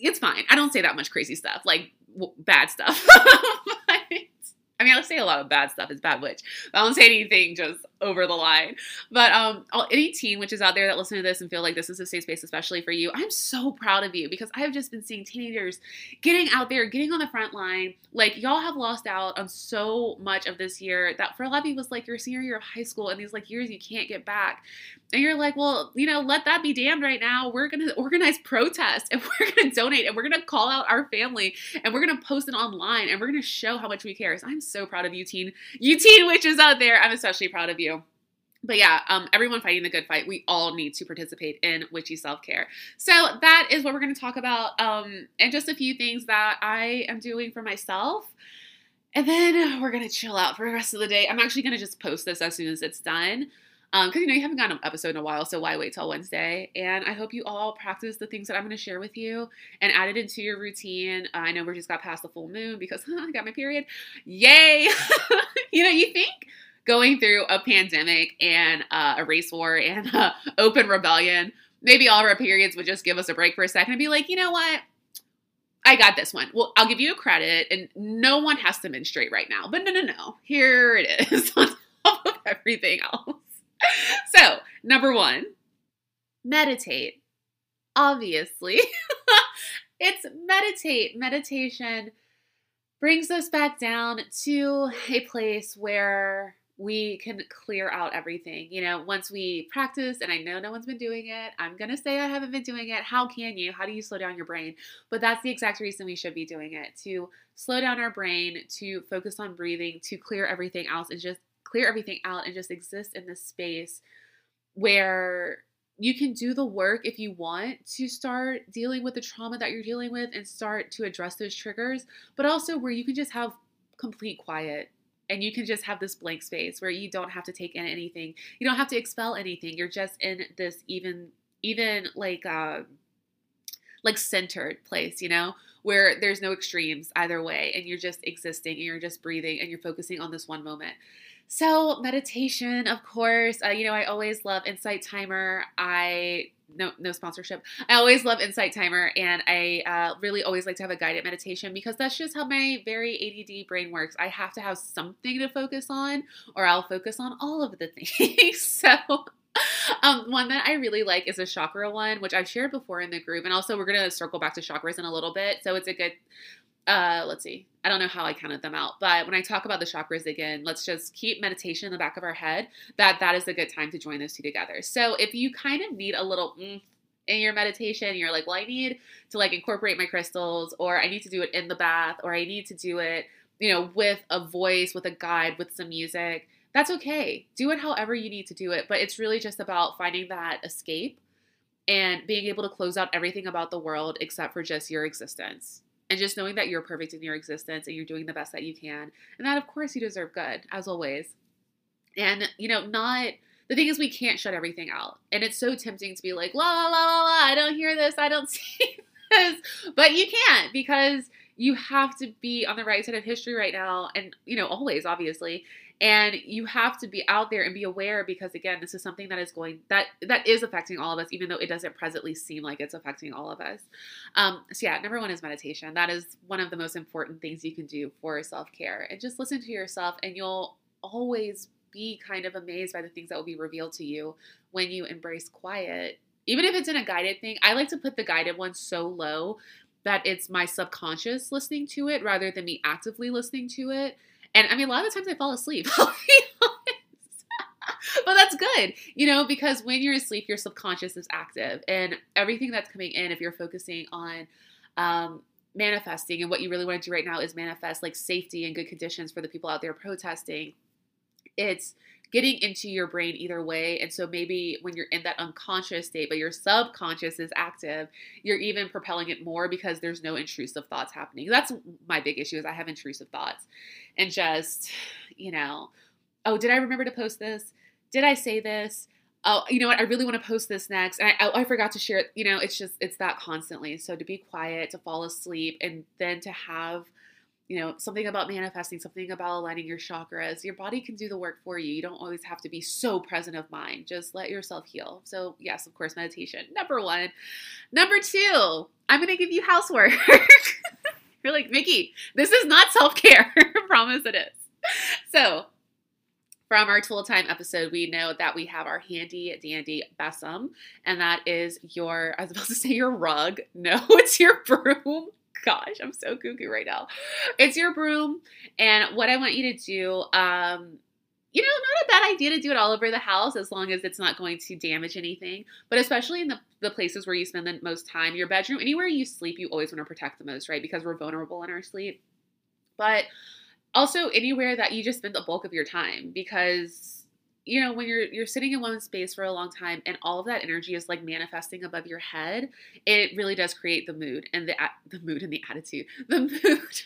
Speaker 1: It's fine. I don't say that much crazy stuff, like w- bad stuff. I mean, I say a lot of bad stuff. It's bad witch. I don't say anything just over the line. But um, any teen which is out there that listen to this and feel like this is a safe space, especially for you, I'm so proud of you because I have just been seeing teenagers getting out there, getting on the front line. Like y'all have lost out on so much of this year that for a lot of you was like your senior year of high school and these like years you can't get back. And you're like, well, you know, let that be damned right now. We're gonna organize protests and we're gonna donate and we're gonna call out our family and we're gonna post it online and we're gonna show how much we care. So I'm so proud of you, teen, you teen witches out there. I'm especially proud of you but yeah, um, everyone fighting the good fight, we all need to participate in witchy self care. So that is what we're going to talk about, um, and just a few things that I am doing for myself. And then we're going to chill out for the rest of the day. I'm actually going to just post this as soon as it's done. Because um, you know, you haven't gotten an episode in a while, so why wait till Wednesday? And I hope you all practice the things that I'm going to share with you and add it into your routine. Uh, I know we just got past the full moon because I got my period. Yay! you know, you think going through a pandemic and uh, a race war and uh, open rebellion, maybe all of our periods would just give us a break for a second and be like, you know what? I got this one. Well, I'll give you a credit, and no one has to menstruate right now. But no, no, no. Here it is on top of everything else. So, number one, meditate. Obviously, it's meditate. Meditation brings us back down to a place where we can clear out everything. You know, once we practice, and I know no one's been doing it, I'm going to say I haven't been doing it. How can you? How do you slow down your brain? But that's the exact reason we should be doing it to slow down our brain, to focus on breathing, to clear everything else and just clear everything out and just exist in this space where you can do the work if you want to start dealing with the trauma that you're dealing with and start to address those triggers, but also where you can just have complete quiet and you can just have this blank space where you don't have to take in anything. You don't have to expel anything. You're just in this even even like uh like centered place you know where there's no extremes either way and you're just existing and you're just breathing and you're focusing on this one moment so meditation of course uh, you know i always love insight timer i no no sponsorship. I always love Insight Timer, and I uh, really always like to have a guided meditation because that's just how my very ADD brain works. I have to have something to focus on, or I'll focus on all of the things. so. Um, one that I really like is a chakra one, which I've shared before in the group, and also we're gonna circle back to chakras in a little bit. So it's a good uh, let's see. I don't know how I counted them out, but when I talk about the chakras again, let's just keep meditation in the back of our head that that is a good time to join those two together. So if you kind of need a little mm, in your meditation, you're like, well, I need to like incorporate my crystals, or I need to do it in the bath, or I need to do it, you know, with a voice, with a guide, with some music. That's okay. Do it however you need to do it, but it's really just about finding that escape and being able to close out everything about the world except for just your existence and just knowing that you're perfect in your existence and you're doing the best that you can and that of course you deserve good as always. And you know not the thing is we can't shut everything out. And it's so tempting to be like la la la la la i don't hear this i don't see this. But you can't because you have to be on the right side of history right now and you know always obviously and you have to be out there and be aware because again this is something that is going that that is affecting all of us even though it doesn't presently seem like it's affecting all of us. Um, so yeah number one is meditation. That is one of the most important things you can do for self-care. And just listen to yourself and you'll always be kind of amazed by the things that will be revealed to you when you embrace quiet. Even if it's in a guided thing i like to put the guided one so low that it's my subconscious listening to it rather than me actively listening to it and I mean, a lot of times I fall asleep. But that's good, you know, because when you're asleep, your subconscious is active, and everything that's coming in, if you're focusing on um, manifesting, and what you really want to do right now is manifest like safety and good conditions for the people out there protesting. It's getting into your brain either way. And so maybe when you're in that unconscious state, but your subconscious is active, you're even propelling it more because there's no intrusive thoughts happening. That's my big issue is I have intrusive thoughts and just, you know, oh, did I remember to post this? Did I say this? Oh, you know what? I really want to post this next. And I, I, I forgot to share it. You know, it's just, it's that constantly. So to be quiet, to fall asleep, and then to have you know, something about manifesting, something about aligning your chakras. Your body can do the work for you. You don't always have to be so present of mind. Just let yourself heal. So, yes, of course, meditation. Number one. Number two, I'm going to give you housework. You're like, Mickey, this is not self care. Promise it is. So, from our tool time episode, we know that we have our handy dandy besom, and that is your, I was about to say your rug. No, it's your broom gosh, I'm so cuckoo right now. It's your broom, and what I want you to do, um, you know, not a bad idea to do it all over the house as long as it's not going to damage anything. But especially in the, the places where you spend the most time, your bedroom, anywhere you sleep, you always want to protect the most, right? Because we're vulnerable in our sleep. But also anywhere that you just spend the bulk of your time because you know when you're you're sitting in one space for a long time and all of that energy is like manifesting above your head it really does create the mood and the the mood and the attitude the mood.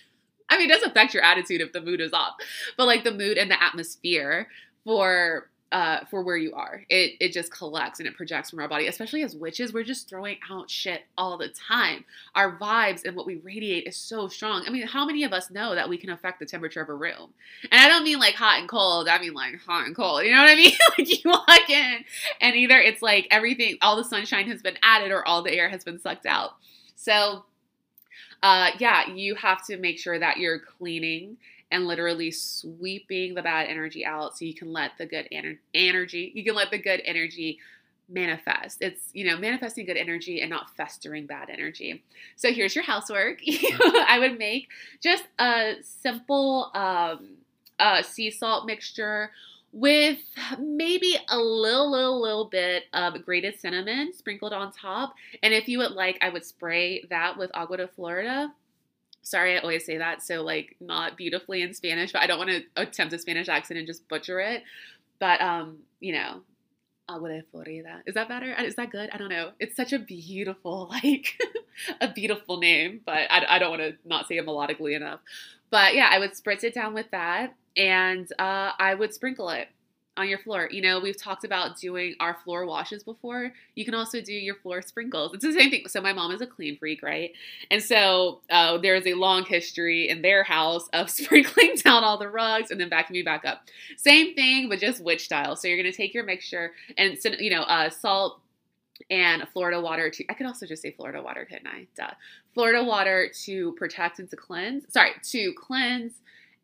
Speaker 1: I mean it does affect your attitude if the mood is off but like the mood and the atmosphere for uh, for where you are. It it just collects and it projects from our body. Especially as witches, we're just throwing out shit all the time. Our vibes and what we radiate is so strong. I mean, how many of us know that we can affect the temperature of a room? And I don't mean like hot and cold. I mean like hot and cold. You know what I mean? like you walk in and either it's like everything, all the sunshine has been added or all the air has been sucked out. So uh, yeah, you have to make sure that you're cleaning and literally sweeping the bad energy out so you can let the good ener- energy, you can let the good energy manifest. It's, you know, manifesting good energy and not festering bad energy. So here's your housework. I would make just a simple um, uh, sea salt mixture with maybe a little, little, little bit of grated cinnamon sprinkled on top. And if you would like, I would spray that with agua de Florida sorry, I always say that. So, like, not beautifully in Spanish, but I don't want to attempt a Spanish accent and just butcher it. But, um, you know, agua de Florida. Is that better? Is that good? I don't know. It's such a beautiful, like, a beautiful name, but I, I don't want to not say it melodically enough. But yeah, I would spritz it down with that and uh, I would sprinkle it on your floor. You know, we've talked about doing our floor washes before. You can also do your floor sprinkles. It's the same thing. So my mom is a clean freak, right? And so uh, there is a long history in their house of sprinkling down all the rugs and then vacuuming back up. Same thing, but just witch style. So you're gonna take your mixture and you know uh, salt and Florida water to I could also just say Florida water, couldn't I? Duh. Florida water to protect and to cleanse. Sorry, to cleanse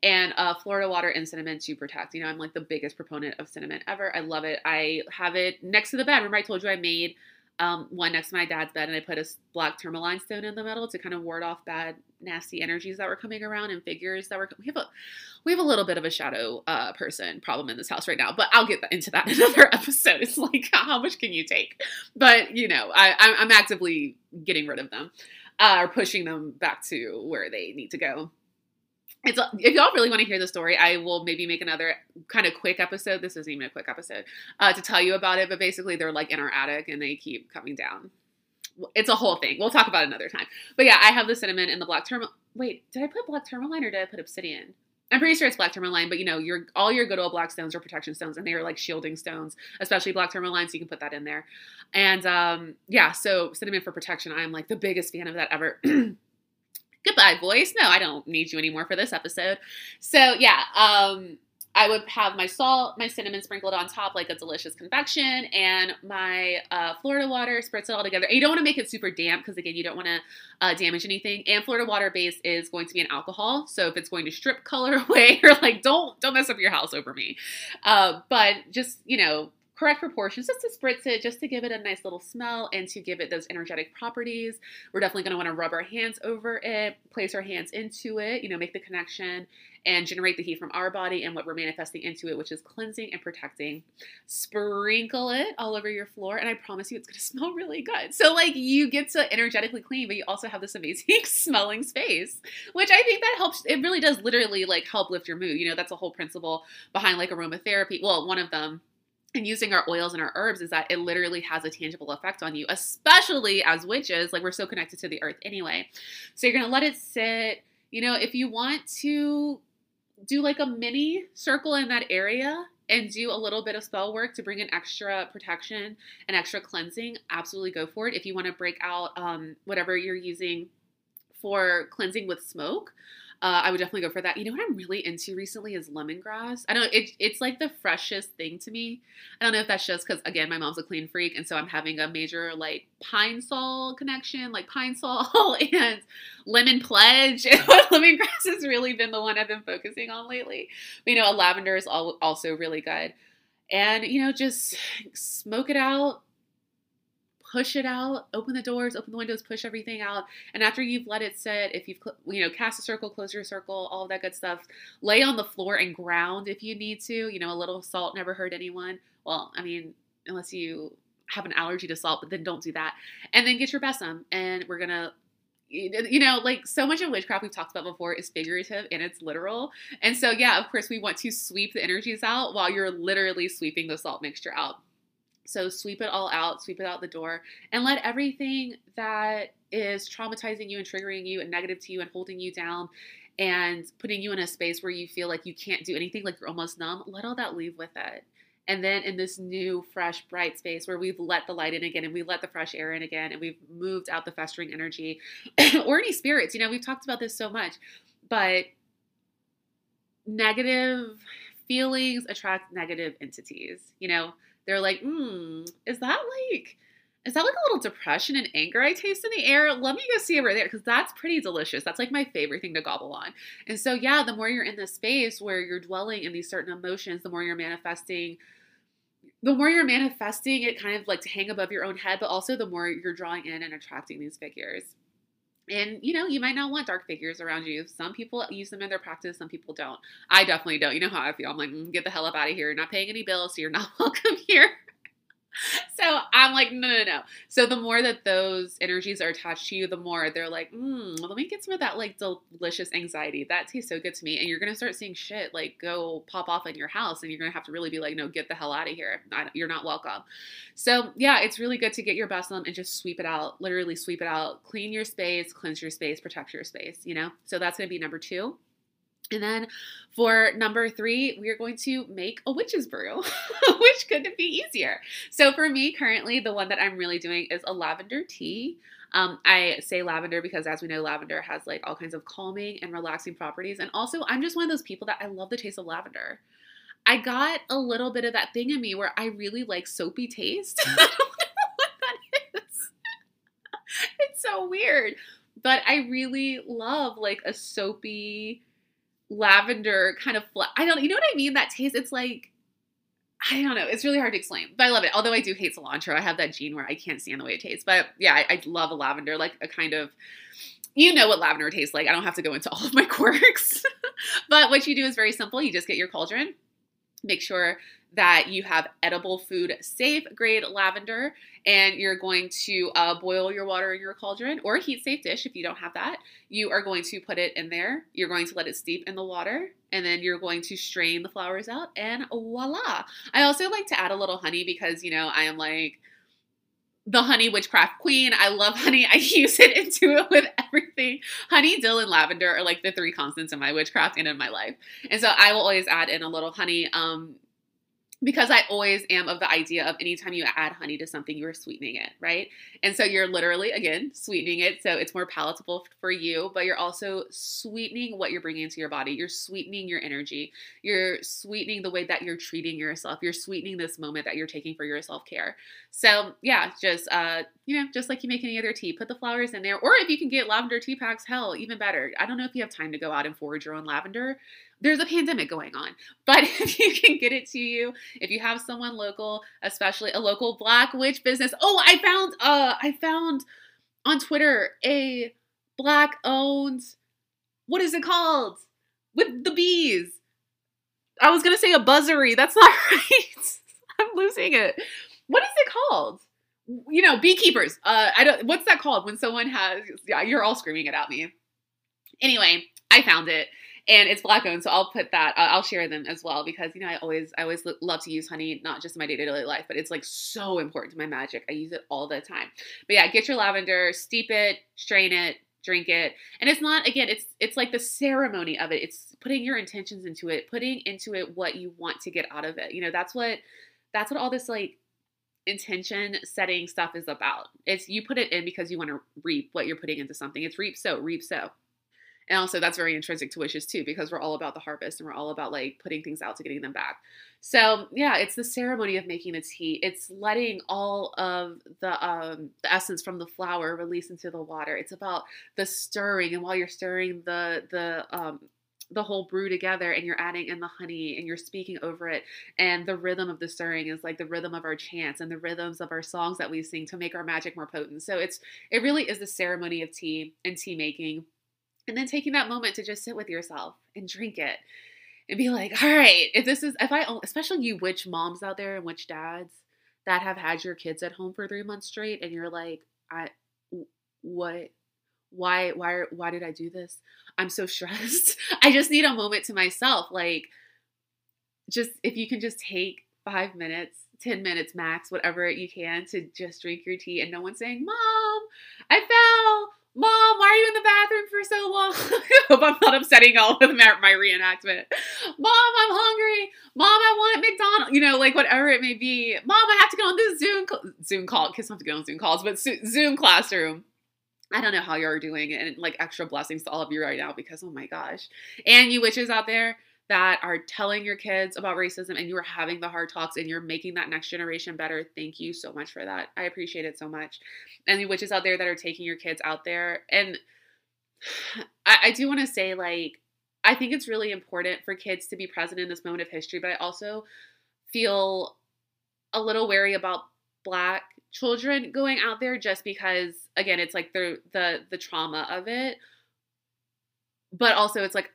Speaker 1: and uh, Florida water and cinnamon to protect. You know, I'm like the biggest proponent of cinnamon ever. I love it. I have it next to the bed. Remember, I told you I made um, one next to my dad's bed, and I put a black tourmaline stone in the middle to kind of ward off bad, nasty energies that were coming around and figures that were. We have a we have a little bit of a shadow uh, person problem in this house right now, but I'll get into that in another episode. It's like how much can you take? But you know, I, I'm actively getting rid of them uh, or pushing them back to where they need to go it's if y'all really want to hear the story, I will maybe make another kind of quick episode. This isn't even a quick episode uh, to tell you about it, but basically they're like in our attic and they keep coming down. It's a whole thing. We'll talk about another time. But yeah, I have the cinnamon and the black tourmaline. Wait, did I put black tourmaline or did I put obsidian? I'm pretty sure it's black tourmaline, but you know, your all your good old black stones are protection stones, and they are like shielding stones, especially black tourmaline. So you can put that in there. And um, yeah, so cinnamon for protection. I am like the biggest fan of that ever. goodbye voice no i don't need you anymore for this episode so yeah um I would have my salt, my cinnamon sprinkled on top like a delicious confection, and my uh, Florida water, spritz it all together. And you don't want to make it super damp because, again, you don't want to uh, damage anything. And Florida water base is going to be an alcohol, so if it's going to strip color away, or like don't don't mess up your house over me. Uh, but just you know, correct proportions just to spritz it, just to give it a nice little smell and to give it those energetic properties. We're definitely going to want to rub our hands over it, place our hands into it, you know, make the connection and generate the heat from our body and what we're manifesting into it, which is cleansing and protecting. Sprinkle it all over your floor, and I promise you it's gonna smell really good. So, like, you get to energetically clean, but you also have this amazing smelling space, which I think that helps. It really does literally like help lift your mood. You know, that's a whole principle behind like aromatherapy. Well, one of them and using our oils and our herbs is that it literally has a tangible effect on you, especially as witches. Like we're so connected to the earth anyway. So you're gonna let it sit. You know, if you want to do like a mini circle in that area and do a little bit of spell work to bring an extra protection and extra cleansing, absolutely go for it. If you want to break out um, whatever you're using for cleansing with smoke, uh, I would definitely go for that. You know what I'm really into recently is lemongrass. I don't. It, it's like the freshest thing to me. I don't know if that's just because again my mom's a clean freak, and so I'm having a major like pine sol connection, like pine sol and lemon pledge. lemongrass has really been the one I've been focusing on lately. But, you know, a lavender is also really good, and you know just smoke it out push it out, open the doors, open the windows, push everything out. And after you've let it sit, if you've, you know, cast a circle, close your circle, all of that good stuff, lay on the floor and ground if you need to. You know, a little salt never hurt anyone. Well, I mean, unless you have an allergy to salt, but then don't do that. And then get your besom. And we're to you know, like so much of witchcraft we've talked about before is figurative and it's literal. And so, yeah, of course, we want to sweep the energies out while you're literally sweeping the salt mixture out. So sweep it all out, sweep it out the door, and let everything that is traumatizing you and triggering you and negative to you and holding you down and putting you in a space where you feel like you can't do anything, like you're almost numb, let all that leave with it. And then in this new, fresh, bright space where we've let the light in again and we let the fresh air in again and we've moved out the festering energy or any spirits, you know, we've talked about this so much, but negative feelings attract negative entities, you know they're like, hmm, is that like, is that like a little depression and anger I taste in the air? Let me go see over there because that's pretty delicious. That's like my favorite thing to gobble on. And so, yeah, the more you're in this space where you're dwelling in these certain emotions, the more you're manifesting. The more you're manifesting it kind of like to hang above your own head, but also the more you're drawing in and attracting these figures. And you know, you might not want dark figures around you. Some people use them in their practice, some people don't. I definitely don't. You know how I feel. I'm like, mm, get the hell up out of here. You're not paying any bills, so you're not welcome here so I'm like, no, no, no. So the more that those energies are attached to you, the more they're like, mm, let me get some of that like delicious anxiety. That tastes so good to me. And you're gonna start seeing shit like go pop off in your house, and you're gonna have to really be like, no, get the hell out of here. you're not welcome. So yeah, it's really good to get your besom and just sweep it out. Literally sweep it out. Clean your space, cleanse your space, protect your space. You know. So that's gonna be number two. And then for number three, we are going to make a witch's brew, which couldn't be easier. So for me, currently, the one that I'm really doing is a lavender tea. Um, I say lavender because, as we know, lavender has like all kinds of calming and relaxing properties. And also, I'm just one of those people that I love the taste of lavender. I got a little bit of that thing in me where I really like soapy taste. What that is. it's so weird. But I really love like a soapy lavender kind of fl- I don't you know what I mean that taste it's like I don't know. It's really hard to explain, but I love it. Although I do hate cilantro, I have that gene where I can't stand the way it tastes. But yeah, I, I love a lavender, like a kind of you know what lavender tastes like. I don't have to go into all of my quirks. but what you do is very simple. You just get your cauldron, make sure that you have edible food safe grade lavender and you're going to uh, boil your water in your cauldron or a heat safe dish if you don't have that you are going to put it in there you're going to let it steep in the water and then you're going to strain the flowers out and voila i also like to add a little honey because you know i am like the honey witchcraft queen. I love honey. I use it into it with everything. Honey, dill, and lavender are like the three constants in my witchcraft and in my life. And so I will always add in a little honey. Um, because I always am of the idea of anytime you add honey to something, you are sweetening it, right? And so you're literally, again, sweetening it so it's more palatable for you, but you're also sweetening what you're bringing into your body. You're sweetening your energy. You're sweetening the way that you're treating yourself. You're sweetening this moment that you're taking for your self care. So, yeah, just, uh, you know, just like you make any other tea, put the flowers in there. Or if you can get lavender tea packs, hell, even better. I don't know if you have time to go out and forage your own lavender there's a pandemic going on. But if you can get it to you, if you have someone local, especially a local black witch business. Oh, I found uh I found on Twitter a black owned what is it called? With the bees. I was gonna say a buzzery. That's not right. I'm losing it. What is it called? You know, beekeepers. Uh I don't what's that called when someone has yeah, you're all screaming it at me. Anyway, I found it and it's black owned so i'll put that i'll share them as well because you know i always i always love to use honey not just in my day-to-day life but it's like so important to my magic. I use it all the time. But yeah get your lavender steep it strain it drink it. And it's not again it's it's like the ceremony of it. It's putting your intentions into it putting into it what you want to get out of it. You know that's what that's what all this like intention setting stuff is about. It's you put it in because you want to reap what you're putting into something. It's reap so reap so and also that's very intrinsic to wishes too, because we're all about the harvest and we're all about like putting things out to getting them back. So yeah, it's the ceremony of making the tea. It's letting all of the um, the essence from the flower release into the water. It's about the stirring, and while you're stirring the the um, the whole brew together and you're adding in the honey and you're speaking over it and the rhythm of the stirring is like the rhythm of our chants and the rhythms of our songs that we sing to make our magic more potent so it's it really is the ceremony of tea and tea making and then taking that moment to just sit with yourself and drink it and be like, all right, if this is, if I, especially you witch moms out there and witch dads that have had your kids at home for three months straight and you're like, I, what, why, why, why did I do this? I'm so stressed. I just need a moment to myself. Like, just if you can just take five minutes 10 minutes max, whatever you can, to just drink your tea and no one's saying, Mom, I fell. Mom, why are you in the bathroom for so long? I hope I'm not upsetting y'all with my, my reenactment. Mom, I'm hungry. Mom, I want McDonald's. You know, like whatever it may be. Mom, I have to go on this Zoom Zoom call. Kids have to go on Zoom calls, but Zoom classroom. I don't know how you're doing and like extra blessings to all of you right now because oh my gosh. And you witches out there, that are telling your kids about racism and you are having the hard talks and you're making that next generation better. Thank you so much for that. I appreciate it so much. And the witches out there that are taking your kids out there. And I, I do want to say, like, I think it's really important for kids to be present in this moment of history, but I also feel a little wary about black children going out there just because again it's like the the the trauma of it but also it's like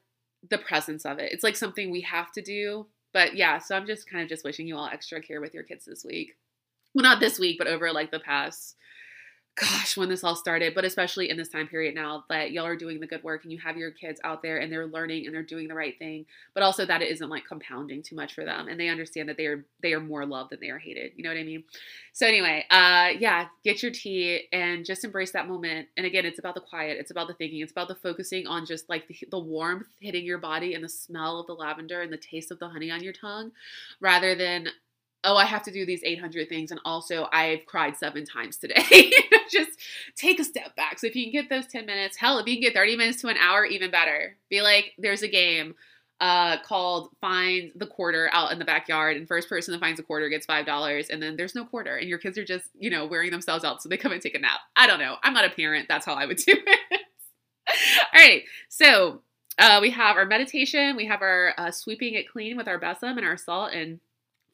Speaker 1: the presence of it. It's like something we have to do. But yeah, so I'm just kind of just wishing you all extra care with your kids this week. Well, not this week, but over like the past gosh, when this all started, but especially in this time period now that y'all are doing the good work and you have your kids out there and they're learning and they're doing the right thing, but also that it isn't like compounding too much for them and they understand that they are they are more loved than they are hated. You know what I mean? So anyway, uh yeah, get your tea and just embrace that moment. And again, it's about the quiet, it's about the thinking, it's about the focusing on just like the, the warmth hitting your body and the smell of the lavender and the taste of the honey on your tongue rather than oh, I have to do these 800 things. And also, I've cried seven times today. Just take a step back. So, if you can get those 10 minutes, hell, if you can get 30 minutes to an hour, even better. Be like, there's a game uh, called Find the Quarter out in the backyard, and first person that finds a quarter gets $5. And then there's no quarter, and your kids are just, you know, wearing themselves out. So, they come and take a nap. I don't know. I'm not a parent. That's how I would do it. All right. So, uh, we have our meditation, we have our uh, sweeping it clean with our besom and our salt and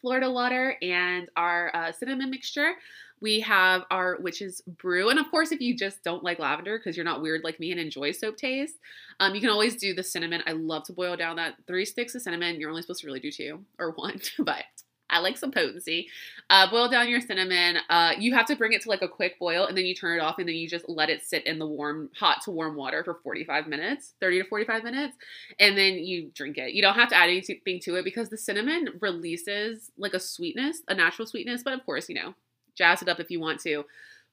Speaker 1: Florida water and our uh, cinnamon mixture. We have our witch's brew. And of course, if you just don't like lavender because you're not weird like me and enjoy soap taste, um, you can always do the cinnamon. I love to boil down that three sticks of cinnamon. You're only supposed to really do two or one, but I like some potency. Uh, boil down your cinnamon. Uh, you have to bring it to like a quick boil and then you turn it off and then you just let it sit in the warm, hot to warm water for 45 minutes, 30 to 45 minutes, and then you drink it. You don't have to add anything to it because the cinnamon releases like a sweetness, a natural sweetness, but of course, you know, jazz it up if you want to.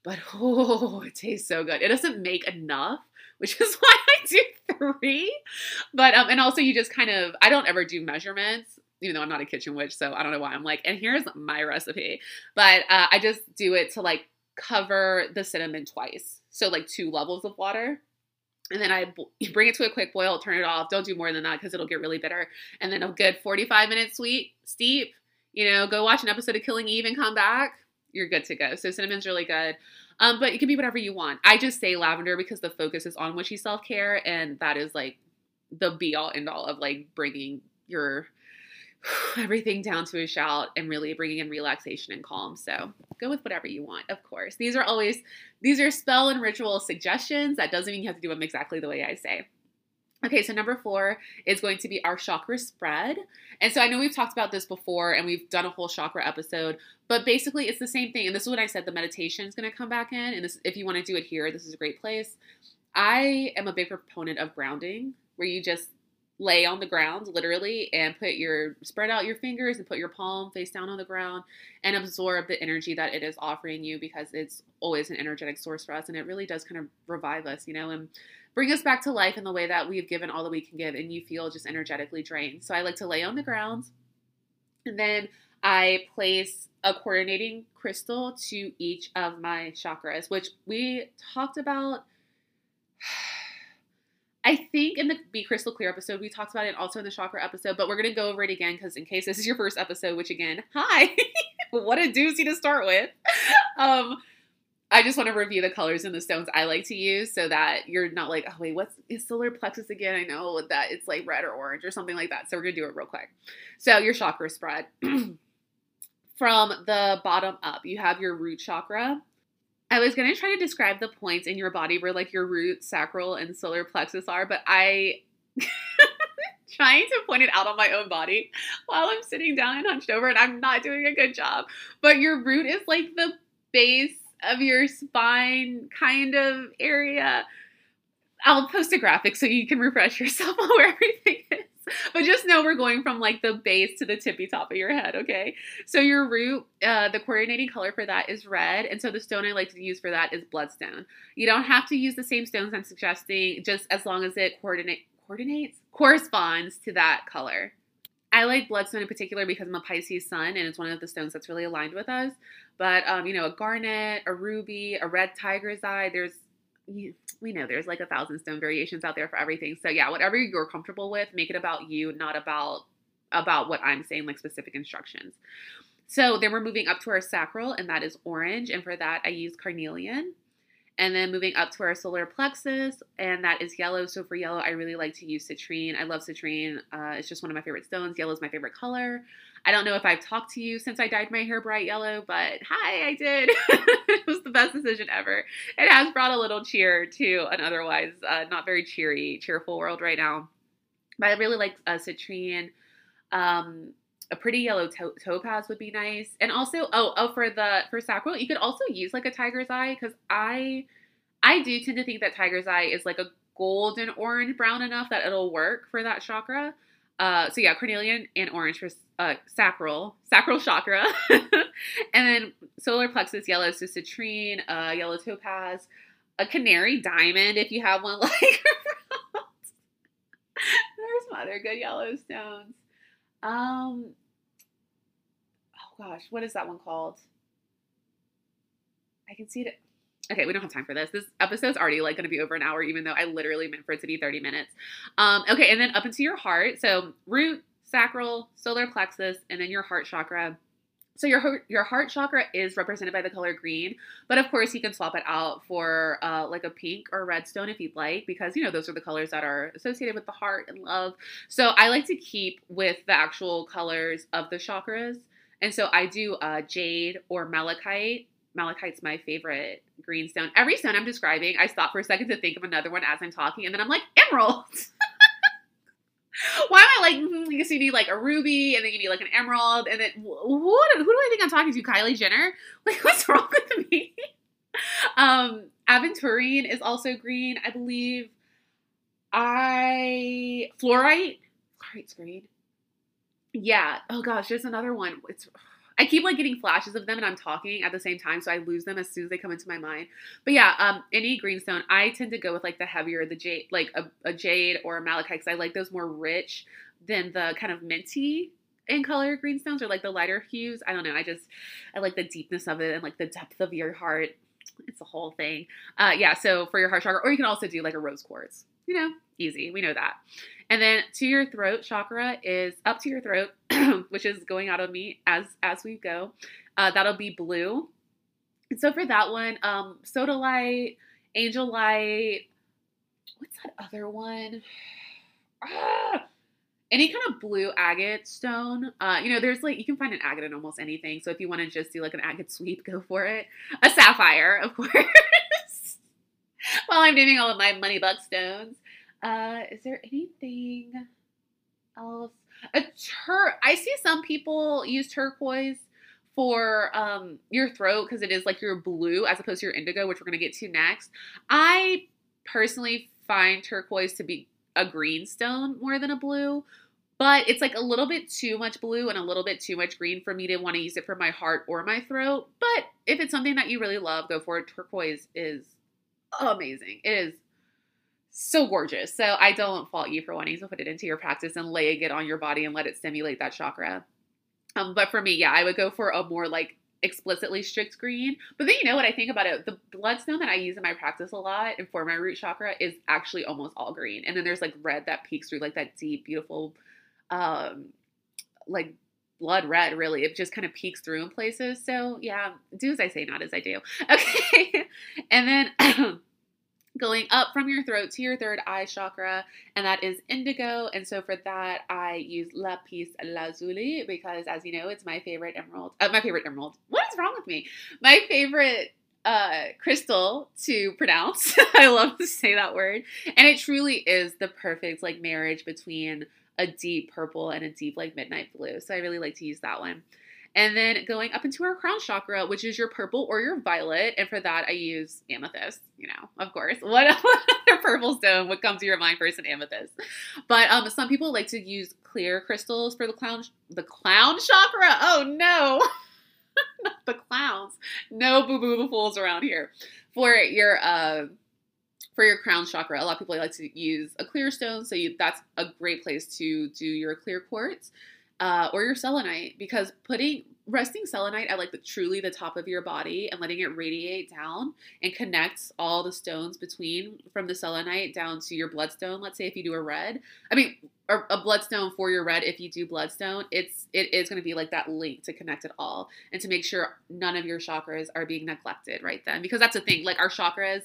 Speaker 1: But oh, it tastes so good. It doesn't make enough, which is why I do three. But um, and also you just kind of I don't ever do measurements even though I'm not a kitchen witch, so I don't know why I'm like, and here's my recipe. But uh, I just do it to like cover the cinnamon twice. So like two levels of water. And then I bring it to a quick boil, turn it off. Don't do more than that because it'll get really bitter. And then a good 45 minute sweet, steep. You know, go watch an episode of Killing Eve and come back. You're good to go. So cinnamon's really good. Um, but it can be whatever you want. I just say lavender because the focus is on witchy self care, and that is like the be all end all of like bringing your everything down to a shout and really bringing in relaxation and calm. So go with whatever you want, of course. These are always these are spell and ritual suggestions. That doesn't mean you have to do them exactly the way I say. Okay, so number four is going to be our chakra spread. And so I know we've talked about this before and we've done a whole chakra episode, but basically it's the same thing. And this is what I said the meditation is going to come back in. And this, if you want to do it here, this is a great place. I am a big proponent of grounding, where you just lay on the ground literally and put your spread out your fingers and put your palm face down on the ground and absorb the energy that it is offering you because it's always an energetic source for us and it really does kind of revive us you know and bring us back to life in the way that we've given all that we can give and you feel just energetically drained. So i like to lay on the ground and then i place a coordinating crystal to each of my chakras which we talked about I think in the Be Crystal Clear episode, we talked about it also in the chakra episode, but we're going to go over it again because in case this is your first episode, which again, hi, what a doozy to start with. Um, I just want to review the colors and the stones I like to use so that you're not like, oh, wait, what's is solar plexus again? I know that it's like red or orange or something like that. So we're going to do it real quick. So your chakra spread. From the bottom up, you have your root chakra, I was to try to describe the points in your body where like your root, sacral, and solar plexus are, but I trying to point it out on my own body while I'm sitting down and hunched over and I'm not doing a good job. But your root is like the base of your spine kind of area. I'll post a graphic so you can refresh yourself on where everything is. but just know we're going from like the base to the tippy top of your head, okay? So your root, uh, the coordinating color for that is red, and so the stone I like to use for that is bloodstone. You don't have to use the same stones I'm suggesting, just as long as it coordinate coordinates corresponds to that color. I like bloodstone in particular because I'm a Pisces sun and it's one of the stones that's really aligned with us. But um, you know, a garnet, a ruby, a red tiger's eye, there's you, we know there's like a thousand stone variations out there for everything. So yeah, whatever you're comfortable with, make it about you, not about about what I'm saying, like specific instructions. So then we're moving up to our sacral, and that is orange. And for that, I use carnelian. And then moving up to our solar plexus, and that is yellow. So for yellow, I really like to use citrine. I love citrine. Uh, it's just one of my favorite stones. Yellow is my favorite color. I don't know if I've talked to you since I dyed my hair bright yellow, but hi, I did. it was the best decision ever. It has brought a little cheer to an otherwise uh, not very cheery, cheerful world right now. But I really like uh, citrine. Um, a pretty yellow to- topaz would be nice. And also, oh, oh, for the for sacral, you could also use like a tiger's eye because I, I do tend to think that tiger's eye is like a golden orange brown enough that it'll work for that chakra. Uh, so yeah, carnelian and orange for uh, sacral, sacral chakra, and then solar plexus yellow, so citrine, uh, yellow topaz, a canary diamond if you have one like There's some other good yellow stones. Um, oh gosh, what is that one called? I can see it. Okay, we don't have time for this. This episode's already like going to be over an hour, even though I literally meant for it to be 30 minutes. Um, okay, and then up into your heart. So root, sacral, solar plexus, and then your heart chakra. So your your heart chakra is represented by the color green, but of course you can swap it out for uh, like a pink or red stone if you'd like, because you know those are the colors that are associated with the heart and love. So I like to keep with the actual colors of the chakras And so I do uh, jade or malachite. Malachite's my favorite green stone. Every stone I'm describing, I stop for a second to think of another one as I'm talking, and then I'm like, emerald. Why am I like, mm, you see, you need like a ruby, and then you need like an emerald, and then who, who do I think I'm talking to? Kylie Jenner? Like, what's wrong with me? um, aventurine is also green, I believe. I fluorite. Fluorite's green. Yeah. Oh gosh, there's another one. It's I keep like getting flashes of them and I'm talking at the same time, so I lose them as soon as they come into my mind. But yeah, um, any greenstone, I tend to go with like the heavier, the jade, like a, a jade or a malachite, because I like those more rich than the kind of minty in color greenstones or like the lighter hues. I don't know. I just I like the deepness of it and like the depth of your heart. It's a whole thing. Uh, yeah. So for your heart chakra, or you can also do like a rose quartz. You know, easy. We know that. And then to your throat chakra is up to your throat, which is going out of me as as we go. Uh, that'll be blue. So for that one, um, sodalite, angel light. What's that other one? Ah, any kind of blue agate stone. Uh, you know, there's like you can find an agate in almost anything. So if you want to just do like an agate sweep, go for it. A sapphire, of course. While I'm naming all of my money buck stones. Uh, is there anything else? A tur. I see some people use turquoise for um, your throat because it is like your blue as opposed to your indigo, which we're going to get to next. I personally find turquoise to be a green stone more than a blue, but it's like a little bit too much blue and a little bit too much green for me to want to use it for my heart or my throat. But if it's something that you really love, go for it. Turquoise is amazing. It is so gorgeous. So I don't fault you for wanting to put it into your practice and laying it on your body and let it stimulate that chakra. Um, but for me, yeah, I would go for a more like explicitly strict green. But then you know what I think about it? The bloodstone that I use in my practice a lot and for my root chakra is actually almost all green. And then there's like red that peeks through like that deep, beautiful, um, like blood red really it just kind of peeks through in places so yeah do as i say not as i do okay and then going up from your throat to your third eye chakra, and that is indigo. And so for that, I use lapis lazuli because, as you know, it's my favorite emerald. Uh, my favorite emerald. What is wrong with me? My favorite uh, crystal to pronounce. I love to say that word, and it truly is the perfect like marriage between a deep purple and a deep like midnight blue. So I really like to use that one. And then going up into our crown chakra, which is your purple or your violet. And for that, I use amethyst, you know, of course. What, other purple stone would come to your mind first? An amethyst. But um, some people like to use clear crystals for the clown, the clown chakra. Oh no, not the clowns. No boo boo fools around here. For your, uh, for your crown chakra, a lot of people like to use a clear stone. So you, that's a great place to do your clear quartz uh, or your selenite because putting resting selenite at like the truly the top of your body and letting it radiate down and connects all the stones between from the selenite down to your bloodstone let's say if you do a red i mean a bloodstone for your red if you do bloodstone it's it is going to be like that link to connect it all and to make sure none of your chakras are being neglected right then because that's the thing like our chakras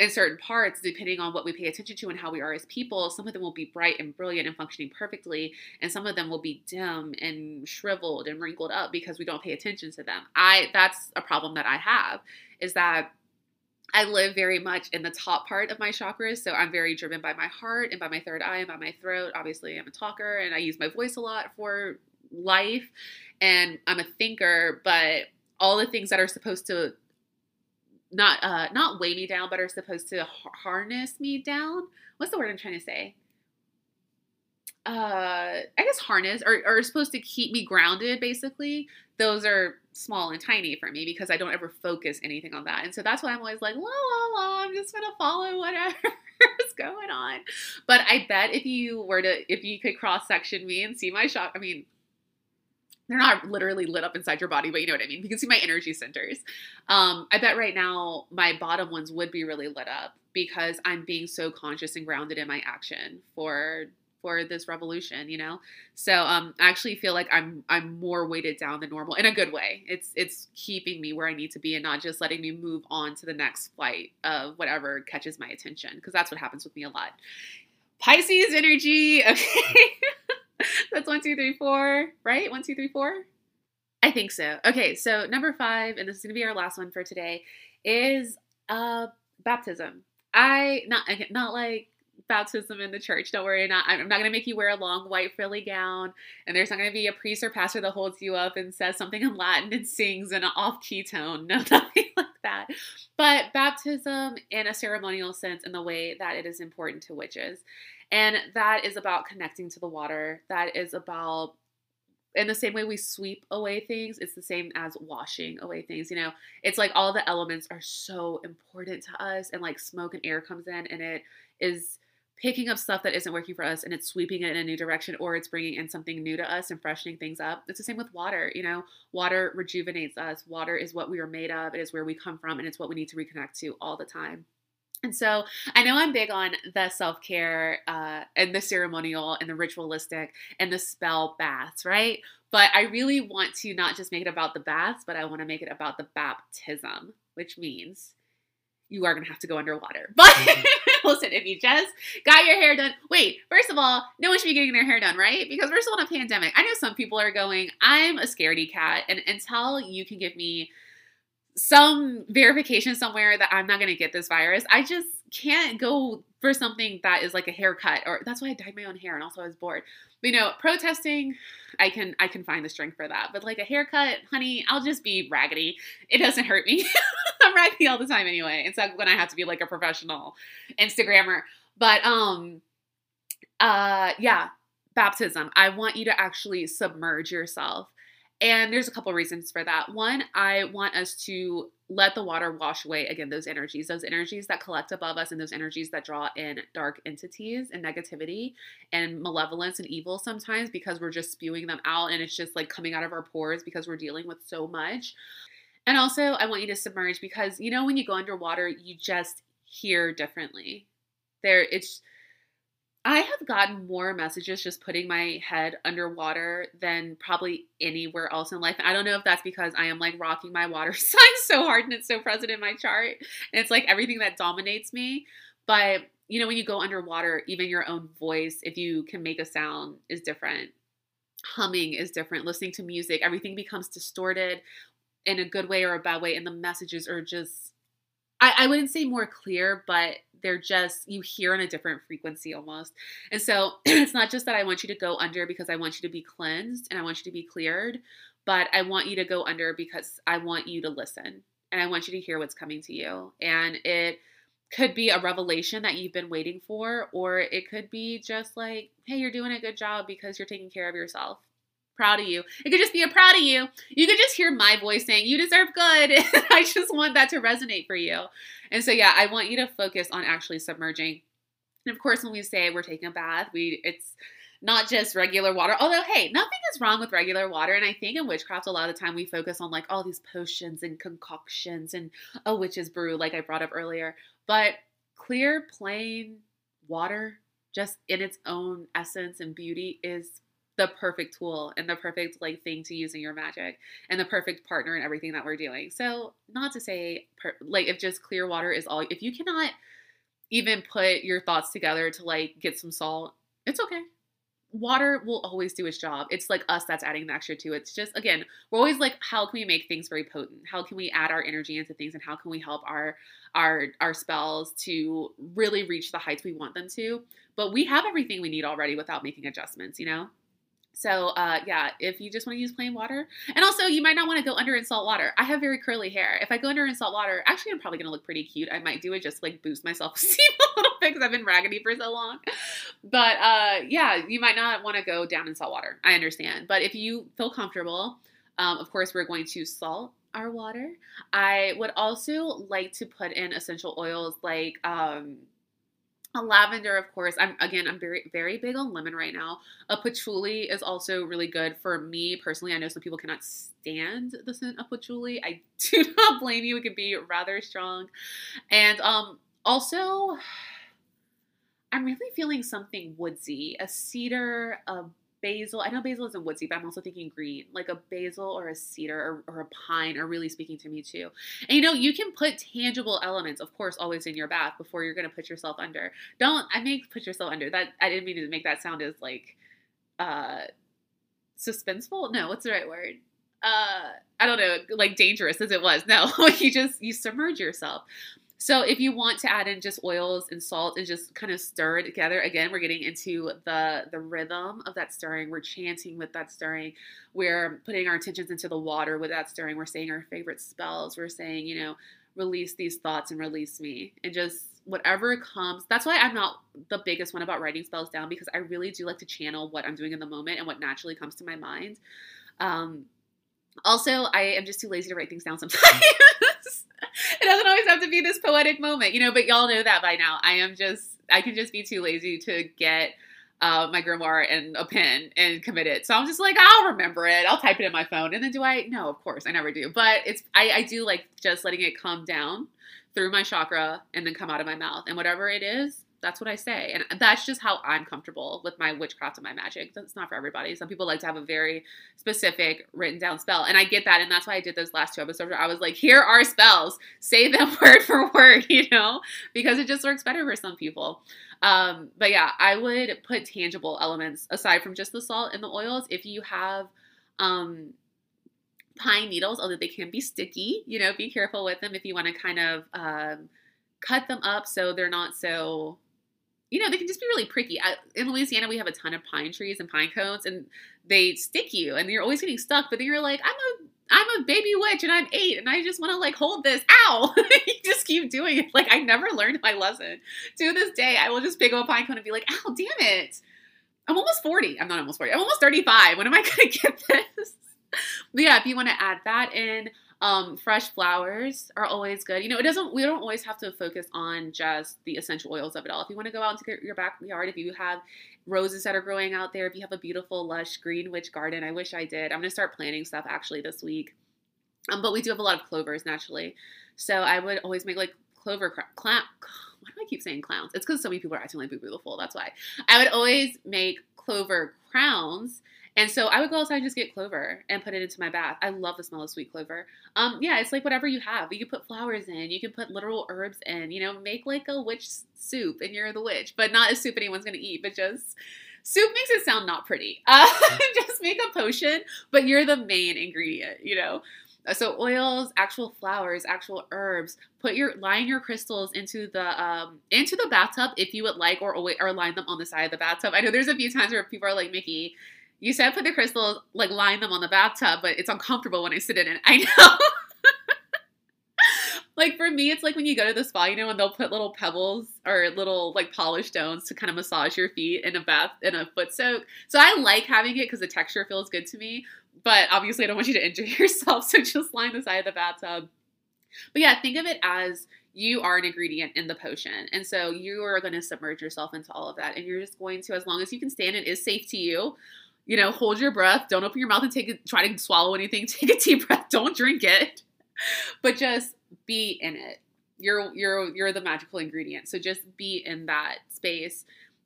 Speaker 1: in certain parts, depending on what we pay attention to and how we are as people, some of them will be bright and brilliant and functioning perfectly, and some of them will be dim and shriveled and wrinkled up because we don't pay attention to them. I that's a problem that I have is that I live very much in the top part of my chakras, so I'm very driven by my heart and by my third eye and by my throat. Obviously, I'm a talker and I use my voice a lot for life, and I'm a thinker, but all the things that are supposed to not uh not weigh me down, but are supposed to harness me down. What's the word I'm trying to say? Uh, I guess harness or are supposed to keep me grounded. Basically, those are small and tiny for me because I don't ever focus anything on that, and so that's why I'm always like la la la. I'm just gonna follow whatever is going on. But I bet if you were to, if you could cross section me and see my shot, I mean, they're not literally lit up inside your body, but you know what I mean. You can see my energy centers. Um, I bet right now my bottom ones would be really lit up because I'm being so conscious and grounded in my action for for this revolution, you know. So um, I actually feel like I'm I'm more weighted down than normal in a good way. It's it's keeping me where I need to be and not just letting me move on to the next flight of whatever catches my attention because that's what happens with me a lot. Pisces energy, okay. That's one, two, three, four, right? One, two, three, four. I think so. Okay, so number five, and this is gonna be our last one for today, is uh baptism. I not not like baptism in the church. Don't worry, not I'm not gonna make you wear a long white frilly gown, and there's not gonna be a priest or pastor that holds you up and says something in Latin and sings in an off key tone. No, nothing like that. But baptism in a ceremonial sense, in the way that it is important to witches, and that is about connecting to the water. That is about in the same way we sweep away things, it's the same as washing away things. You know, it's like all the elements are so important to us, and like smoke and air comes in, and it is picking up stuff that isn't working for us and it's sweeping it in a new direction or it's bringing in something new to us and freshening things up. It's the same with water, you know. Water rejuvenates us. Water is what we are made of. It is where we come from and it's what we need to reconnect to all the time. And so I know I'm big on the self care uh, and the ceremonial and the ritualistic and the spell baths, right? But I really want to not just make it about the baths, but I want to make it about the baptism, which means you are going to have to go underwater. But mm-hmm. listen, if you just got your hair done, wait, first of all, no one should be getting their hair done, right? Because we're still in a pandemic. I know some people are going, I'm a scaredy cat. And until you can give me some verification somewhere that I'm not going to get this virus, I just can't go for something that is like a haircut or that's why I dyed my own hair and also I was bored. But, you know, protesting, I can I can find the strength for that. But like a haircut, honey, I'll just be raggedy. It doesn't hurt me. I'm raggedy all the time anyway. It's like when I have to be like a professional Instagrammer. But um uh yeah, baptism. I want you to actually submerge yourself and there's a couple reasons for that. One, I want us to let the water wash away again those energies, those energies that collect above us, and those energies that draw in dark entities and negativity and malevolence and evil sometimes because we're just spewing them out and it's just like coming out of our pores because we're dealing with so much. And also, I want you to submerge because you know, when you go underwater, you just hear differently. There, it's I have gotten more messages just putting my head underwater than probably anywhere else in life. I don't know if that's because I am like rocking my water sign so hard and it's so present in my chart. And it's like everything that dominates me. But you know, when you go underwater, even your own voice, if you can make a sound, is different. Humming is different. Listening to music, everything becomes distorted in a good way or a bad way. And the messages are just, I, I wouldn't say more clear, but they're just you hear on a different frequency almost. And so it's not just that I want you to go under because I want you to be cleansed and I want you to be cleared, but I want you to go under because I want you to listen and I want you to hear what's coming to you. And it could be a revelation that you've been waiting for, or it could be just like, hey, you're doing a good job because you're taking care of yourself proud of you. It could just be a proud of you. You could just hear my voice saying, You deserve good. I just want that to resonate for you. And so, yeah, I want you to focus on actually submerging. And of course, when we say we're taking a bath, we it's not just regular water. Although, hey, nothing is wrong with regular water. And I think in witchcraft, a lot of the time we focus on like all these potions and concoctions and a witch's brew, like I brought up earlier. But clear, plain water, just in its own essence and beauty, is the perfect tool and the perfect like thing to use in your magic and the perfect partner in everything that we're doing. So, not to say per, like if just clear water is all if you cannot even put your thoughts together to like get some salt, it's okay. Water will always do its job. It's like us that's adding the extra to it. It's just again, we're always like how can we make things very potent? How can we add our energy into things and how can we help our our our spells to really reach the heights we want them to? But we have everything we need already without making adjustments, you know? So uh, yeah, if you just want to use plain water, and also you might not want to go under in salt water. I have very curly hair. If I go under in salt water, actually I'm probably gonna look pretty cute. I might do it just like boost my self esteem a little bit because I've been raggedy for so long. But uh, yeah, you might not want to go down in salt water. I understand, but if you feel comfortable, um, of course we're going to salt our water. I would also like to put in essential oils like um, a lavender, of course. I'm again, I'm very very big on lemon right now. A patchouli is also really good for me personally. I know some people cannot stand the scent of patchouli. I do not blame you. It can be rather strong, and um, also, I'm really feeling something woodsy. A cedar, a basil. I know basil isn't woodsy, but I'm also thinking green. Like a basil or a cedar or, or, a pine are really speaking to me too. And you know, you can put tangible elements, of course, always in your bath before you're gonna put yourself under. Don't I make put yourself under. That I didn't mean to make that sound as like uh suspenseful. No, what's the right word? uh I don't know, like dangerous as it was. No, you just you submerge yourself. So if you want to add in just oils and salt and just kind of stir it together, again, we're getting into the the rhythm of that stirring. We're chanting with that stirring. We're putting our intentions into the water with that stirring. We're saying our favorite spells. We're saying, you know, release these thoughts and release me. And just whatever comes. That's why I'm not the biggest one about writing spells down because I really do like to channel what I'm doing in the moment and what naturally comes to my mind. Um, also, I am just too lazy to write things down sometimes. it doesn't always have to be this poetic moment, you know, but y'all know that by now. I am just, I can just be too lazy to get uh, my grimoire and a pen and commit it. So I'm just like, I'll remember it. I'll type it in my phone. And then do I? No, of course, I never do. But it's, I, I do like just letting it come down through my chakra and then come out of my mouth. And whatever it is, that's what I say. And that's just how I'm comfortable with my witchcraft and my magic. That's not for everybody. Some people like to have a very specific written down spell. And I get that. And that's why I did those last two episodes where I was like, here are spells. Say them word for word, you know, because it just works better for some people. Um, but yeah, I would put tangible elements aside from just the salt and the oils. If you have um, pine needles, although they can be sticky, you know, be careful with them if you want to kind of um, cut them up so they're not so you know, they can just be really pricky. I, in Louisiana, we have a ton of pine trees and pine cones, and they stick you, and you're always getting stuck. But then you're like, I'm a I'm a baby witch and I'm eight and I just want to like hold this. Ow! you just keep doing it. Like I never learned my lesson. To this day, I will just pick up a pine cone and be like, ow, damn it. I'm almost 40. I'm not almost 40. I'm almost 35. When am I gonna get this? yeah, if you want to add that in, um, fresh flowers are always good. You know, it doesn't. We don't always have to focus on just the essential oils of it all. If you want to go out into your backyard, if you have roses that are growing out there, if you have a beautiful lush green witch garden, I wish I did. I'm gonna start planting stuff actually this week. Um, but we do have a lot of clovers naturally, so I would always make like clover clown. Why do I keep saying clowns? It's because so many people are acting like Boo Boo the Fool. That's why I would always make clover crowns and so I would go outside and just get clover and put it into my bath. I love the smell of sweet clover. Um, yeah, it's like whatever you have. You can put flowers in, you can put literal herbs in, you know, make like a witch soup and you're the witch, but not a soup anyone's gonna eat, but just soup makes it sound not pretty. Uh, just make a potion, but you're the main ingredient, you know. So oils, actual flowers, actual herbs. Put your line your crystals into the um into the bathtub if you would like, or or line them on the side of the bathtub. I know there's a few times where people are like, Mickey, you said put the crystals, like line them on the bathtub, but it's uncomfortable when I sit in it. I know. like for me, it's like when you go to the spa, you know, and they'll put little pebbles or little like polished stones to kind of massage your feet in a bath in a foot soak. So I like having it because the texture feels good to me. But obviously, I don't want you to injure yourself, so just line the side of the bathtub. But yeah, think of it as you are an ingredient in the potion. And so you are going to submerge yourself into all of that. And you're just going to, as long as you can stand it is safe to you, you know, hold your breath. Don't open your mouth and take it, try to swallow anything. Take a deep breath. Don't drink it, but just be in it. You're you're you're the magical ingredient. So just be in that space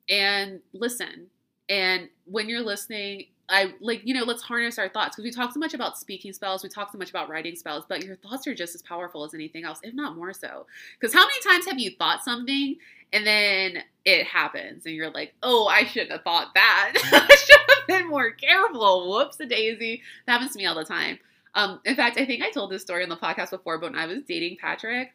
Speaker 1: and listen. And when you're listening, I like, you know, let's harness our thoughts because we talk so much about speaking spells, we talk so much about writing spells, but your thoughts are just as powerful as anything else, if not more so. Because how many times have you thought something and then it happens and you're like, oh, I shouldn't have thought that. I should have been more careful. Whoops a daisy. That happens to me all the time. Um, in fact, I think I told this story on the podcast before, but when I was dating Patrick,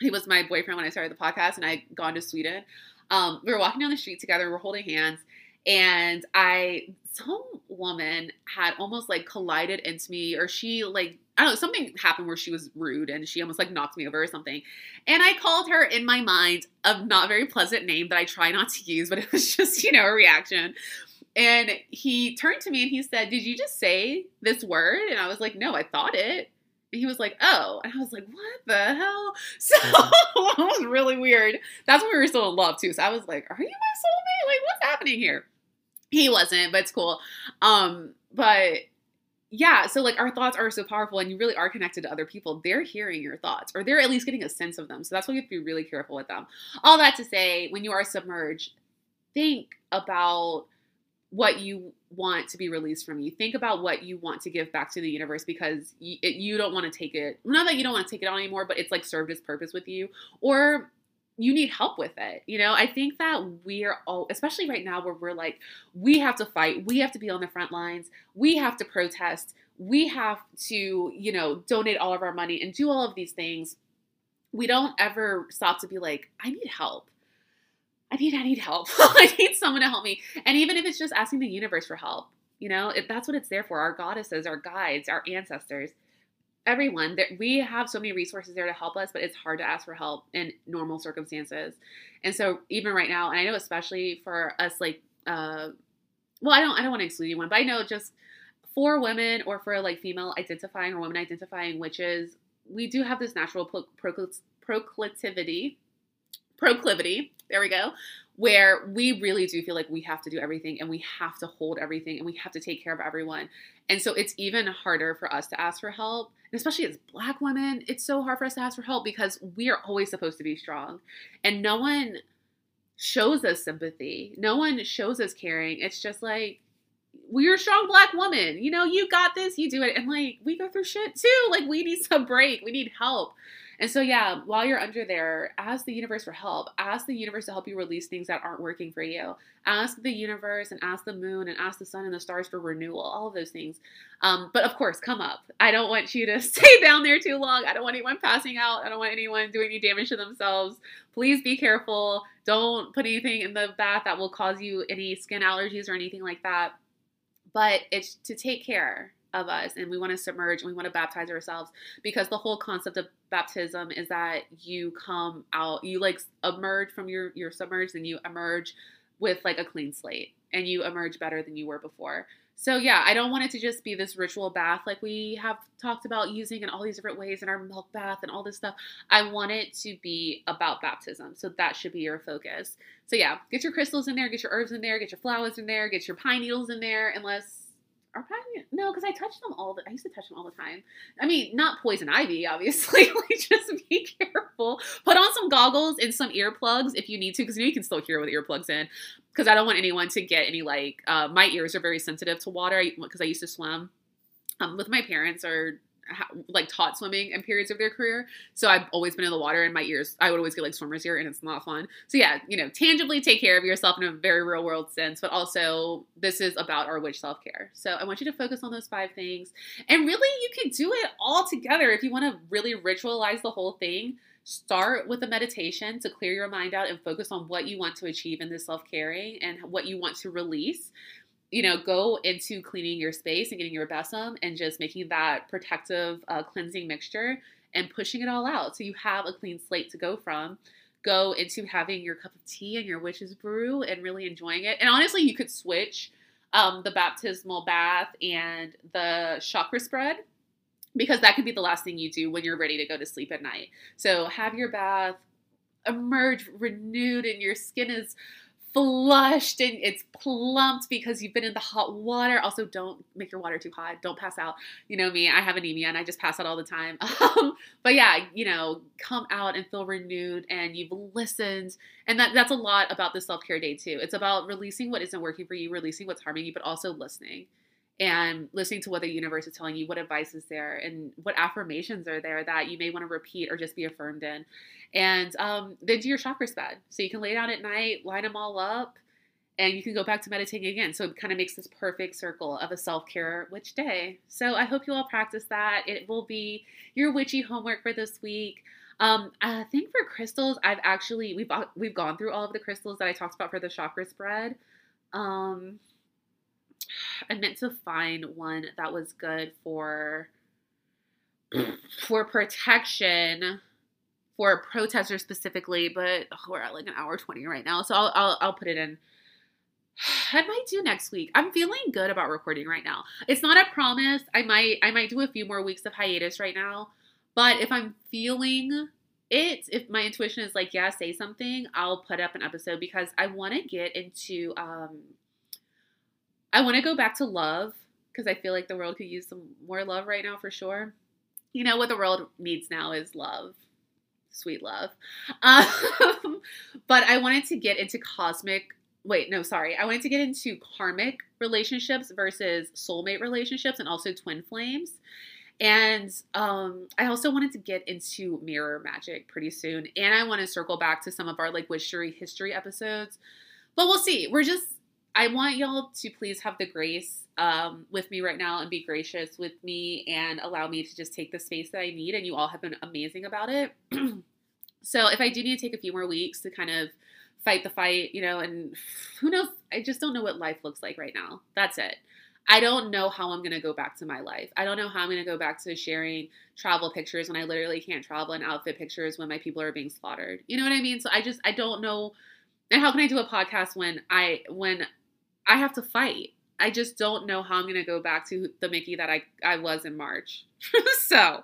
Speaker 1: he was my boyfriend when I started the podcast and I'd gone to Sweden. Um, we were walking down the street together, we we're holding hands, and I some woman had almost like collided into me, or she like I don't know, something happened where she was rude and she almost like knocked me over or something. And I called her in my mind a not very pleasant name that I try not to use, but it was just, you know, a reaction. And he turned to me and he said, Did you just say this word? And I was like, No, I thought it. And he was like, Oh. And I was like, What the hell? So it was really weird. That's when we were still in love too. So I was like, Are you my soulmate? Like, what's happening here? He wasn't, but it's cool. Um, but yeah, so like our thoughts are so powerful and you really are connected to other people. They're hearing your thoughts or they're at least getting a sense of them. So that's why you have to be really careful with them. All that to say, when you are submerged, think about what you want to be released from you. Think about what you want to give back to the universe because you, you don't want to take it. Not that you don't want to take it on anymore, but it's like served its purpose with you. Or you need help with it. You know, I think that we're all, especially right now where we're like, we have to fight, we have to be on the front lines, we have to protest, we have to, you know, donate all of our money and do all of these things. We don't ever stop to be like, I need help. I need, I need help. I need someone to help me. And even if it's just asking the universe for help, you know, if that's what it's there for. Our goddesses, our guides, our ancestors everyone that we have so many resources there to help us but it's hard to ask for help in normal circumstances. And so even right now and i know especially for us like uh well i don't i don't want to exclude anyone but i know just for women or for like female identifying or women identifying witches we do have this natural proclivity proclivity there we go where we really do feel like we have to do everything and we have to hold everything and we have to take care of everyone and so it's even harder for us to ask for help and especially as black women, it's so hard for us to ask for help because we are always supposed to be strong. And no one shows us sympathy. No one shows us caring. It's just like, we're a strong black woman. You know, you got this, you do it. And like, we go through shit too. Like, we need some break, we need help. And so, yeah, while you're under there, ask the universe for help. Ask the universe to help you release things that aren't working for you. Ask the universe and ask the moon and ask the sun and the stars for renewal, all of those things. Um, but of course, come up. I don't want you to stay down there too long. I don't want anyone passing out. I don't want anyone doing any damage to themselves. Please be careful. Don't put anything in the bath that will cause you any skin allergies or anything like that. But it's to take care of us and we want to submerge and we want to baptize ourselves because the whole concept of baptism is that you come out you like emerge from your your submerged and you emerge with like a clean slate and you emerge better than you were before. So yeah i don't want it to just be this ritual bath like we have talked about using in all these different ways in our milk bath and all this stuff. I want it to be about baptism so that should be your focus. So yeah get your crystals in there get your herbs in there get your flowers in there get your pine needles in there unless are probably no, because I touch them all. The, I used to touch them all the time. I mean, not poison ivy, obviously. like, just be careful. Put on some goggles and some earplugs if you need to, because you, know you can still hear with earplugs in. Because I don't want anyone to get any like. Uh, my ears are very sensitive to water because I used to swim um, with my parents or like taught swimming in periods of their career. So I've always been in the water and my ears, I would always get like swimmer's ear and it's not fun. So yeah, you know, tangibly take care of yourself in a very real world sense, but also this is about our witch self care. So I want you to focus on those five things. And really, you can do it all together if you want to really ritualize the whole thing. Start with a meditation to clear your mind out and focus on what you want to achieve in this self caring and what you want to release you know, go into cleaning your space and getting your besom and just making that protective uh, cleansing mixture and pushing it all out so you have a clean slate to go from. Go into having your cup of tea and your witch's brew and really enjoying it. And honestly, you could switch um, the baptismal bath and the chakra spread because that could be the last thing you do when you're ready to go to sleep at night. So have your bath, emerge renewed, and your skin is flushed and it's plumped because you've been in the hot water. Also, don't make your water too hot. Don't pass out. You know me, I have anemia and I just pass out all the time. Um, but yeah, you know, come out and feel renewed and you've listened. And that, that's a lot about the self care day too. It's about releasing what isn't working for you, releasing what's harming you, but also listening and listening to what the universe is telling you, what advice is there, and what affirmations are there that you may want to repeat or just be affirmed in. And um, then do your chakra spread. So you can lay down at night, line them all up, and you can go back to meditating again. So it kind of makes this perfect circle of a self care witch day. So I hope you all practice that. It will be your witchy homework for this week. Um, I think for crystals, I've actually we've we've gone through all of the crystals that I talked about for the chakra spread. Um, I meant to find one that was good for for protection for protesters specifically, but oh, we're at like an hour 20 right now. So I'll, I'll, I'll put it in. I might do next week. I'm feeling good about recording right now. It's not a promise. I might I might do a few more weeks of hiatus right now. But if I'm feeling it, if my intuition is like, yeah, say something, I'll put up an episode because I want to get into um I want to go back to love because I feel like the world could use some more love right now for sure. You know what the world needs now is love, sweet love. Um, but I wanted to get into cosmic. Wait, no, sorry. I wanted to get into karmic relationships versus soulmate relationships and also twin flames. And um, I also wanted to get into mirror magic pretty soon. And I want to circle back to some of our like witchery history episodes. But we'll see. We're just, I want y'all to please have the grace um, with me right now and be gracious with me and allow me to just take the space that I need. And you all have been amazing about it. so if I do need to take a few more weeks to kind of fight the fight, you know, and who knows, I just don't know what life looks like right now. That's it. I don't know how I'm going to go back to my life. I don't know how I'm going to go back to sharing travel pictures when I literally can't travel and outfit pictures when my people are being slaughtered. You know what I mean? So I just I don't know and how can I do a podcast when I when I have to fight? I just don't know how I'm going to go back to the Mickey that I I was in March. so,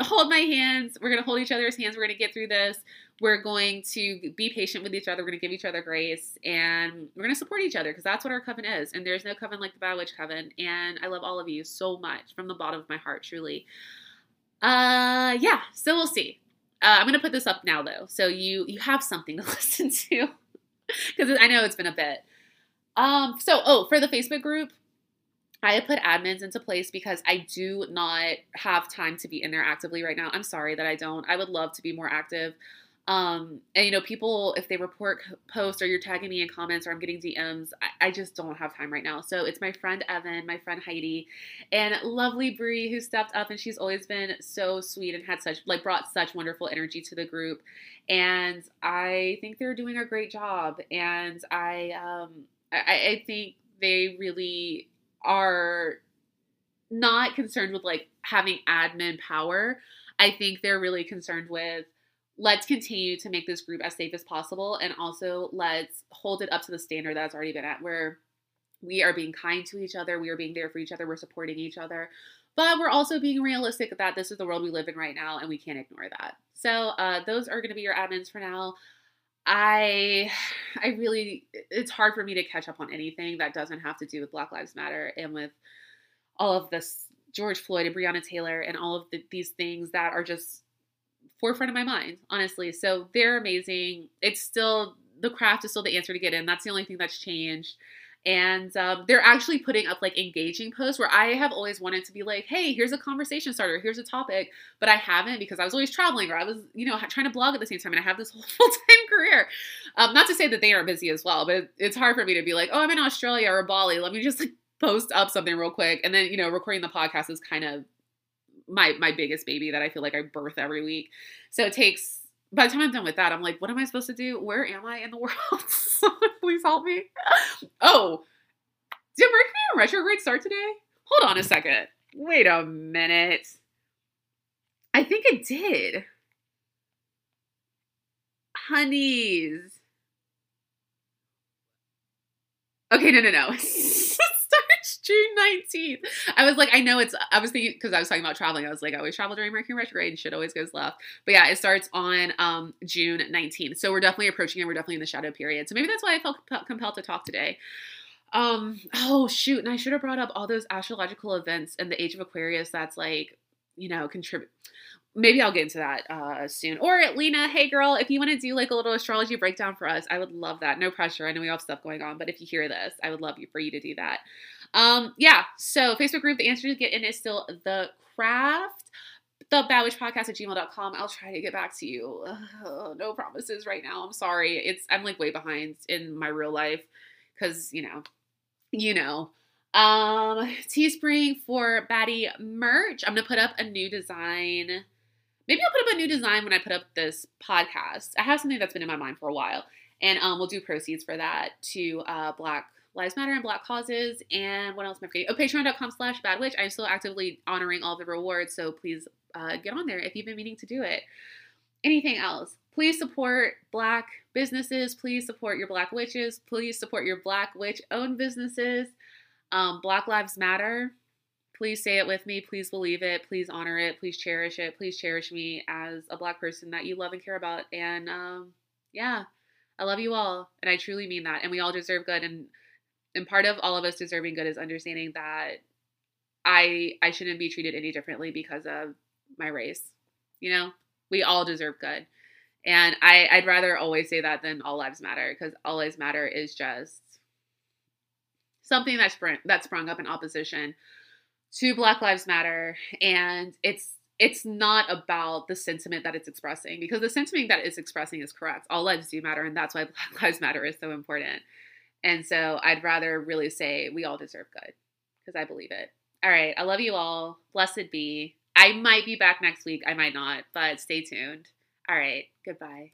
Speaker 1: hold my hands. We're going to hold each other's hands. We're going to get through this. We're going to be patient with each other. We're going to give each other grace and we're going to support each other because that's what our coven is. And there's no coven like the Bad Witch Coven. And I love all of you so much from the bottom of my heart, truly. Uh, yeah, so we'll see. Uh, I'm going to put this up now though. So you, you have something to listen to because I know it's been a bit. Um, so, oh, for the Facebook group, I have put admins into place because I do not have time to be in there actively right now. I'm sorry that I don't. I would love to be more active. Um, and you know, people, if they report posts or you're tagging me in comments or I'm getting DMs, I, I, just don't have time right now. So it's my friend Evan, my friend Heidi, and lovely Brie who stepped up and she's always been so sweet and had such like brought such wonderful energy to the group. And I think they're doing a great job. And I um I, I think they really are not concerned with like having admin power. I think they're really concerned with let's continue to make this group as safe as possible and also let's hold it up to the standard that's already been at where we are being kind to each other we are being there for each other we're supporting each other. But we're also being realistic that this is the world we live in right now and we can't ignore that. So uh, those are going to be your admins for now i i really it's hard for me to catch up on anything that doesn't have to do with black lives matter and with all of this george floyd and breonna taylor and all of the, these things that are just forefront of my mind, honestly. So they're amazing. It's still the craft is still the answer to get in. That's the only thing that's changed. And um, they're actually putting up like engaging posts where I have always wanted to be like, hey, here's a conversation starter, here's a topic, but I haven't because I was always traveling or I was, you know, trying to blog at the same time and I have this whole full time career. Um, not to say that they aren't busy as well, but it's hard for me to be like, oh, I'm in Australia or Bali. Let me just like post up something real quick. And then, you know, recording the podcast is kind of my my biggest baby that I feel like I birth every week. So it takes by the time I'm done with that, I'm like, what am I supposed to do? Where am I in the world? Please help me. Oh, did Mercury in retrograde start today? Hold on a second. Wait a minute. I think it did. Honeys. Okay, no, no, no. June 19th. I was like, I know it's, I was thinking, because I was talking about traveling. I was like, I always travel during Mercury retrograde and shit always goes left. But yeah, it starts on um, June 19th. So we're definitely approaching it. We're definitely in the shadow period. So maybe that's why I felt compelled to talk today. Um, oh, shoot. And I should have brought up all those astrological events in the age of Aquarius that's like, you know, contribute maybe I'll get into that uh, soon. Or Lena, hey girl, if you want to do like a little astrology breakdown for us, I would love that. No pressure. I know we all have stuff going on, but if you hear this, I would love you for you to do that. Um, yeah. So Facebook group, the answer to get in is still the craft. The Witch Podcast at gmail.com. I'll try to get back to you. No promises right now. I'm sorry. It's I'm like way behind in my real life because you know, you know. Um, Teespring for Baddie merch. I'm gonna put up a new design maybe I'll put up a new design when I put up this podcast. I have something that's been in my mind for a while, and um, we'll do proceeds for that to uh, Black Lives Matter and Black causes. And what else am I forgetting? Oh, patreon.com slash badwitch. I'm still actively honoring all the rewards, so please uh, get on there if you've been meaning to do it. Anything else? Please support Black businesses. Please support your Black witches. Please support your Black witch owned businesses. Um, Black Lives Matter. Please say it with me. Please believe it. Please honor it. Please cherish it. Please cherish me as a black person that you love and care about. And um, yeah, I love you all, and I truly mean that. And we all deserve good. And and part of all of us deserving good is understanding that I I shouldn't be treated any differently because of my race. You know, we all deserve good. And I, I'd rather always say that than all lives matter because all lives matter is just something that's sprung, that sprung up in opposition to Black Lives Matter, and it's it's not about the sentiment that it's expressing because the sentiment that it's expressing is correct. All lives do matter, and that's why Black Lives Matter is so important. And so I'd rather really say we all deserve good because I believe it. All right, I love you all. Blessed be. I might be back next week. I might not, but stay tuned. All right, goodbye.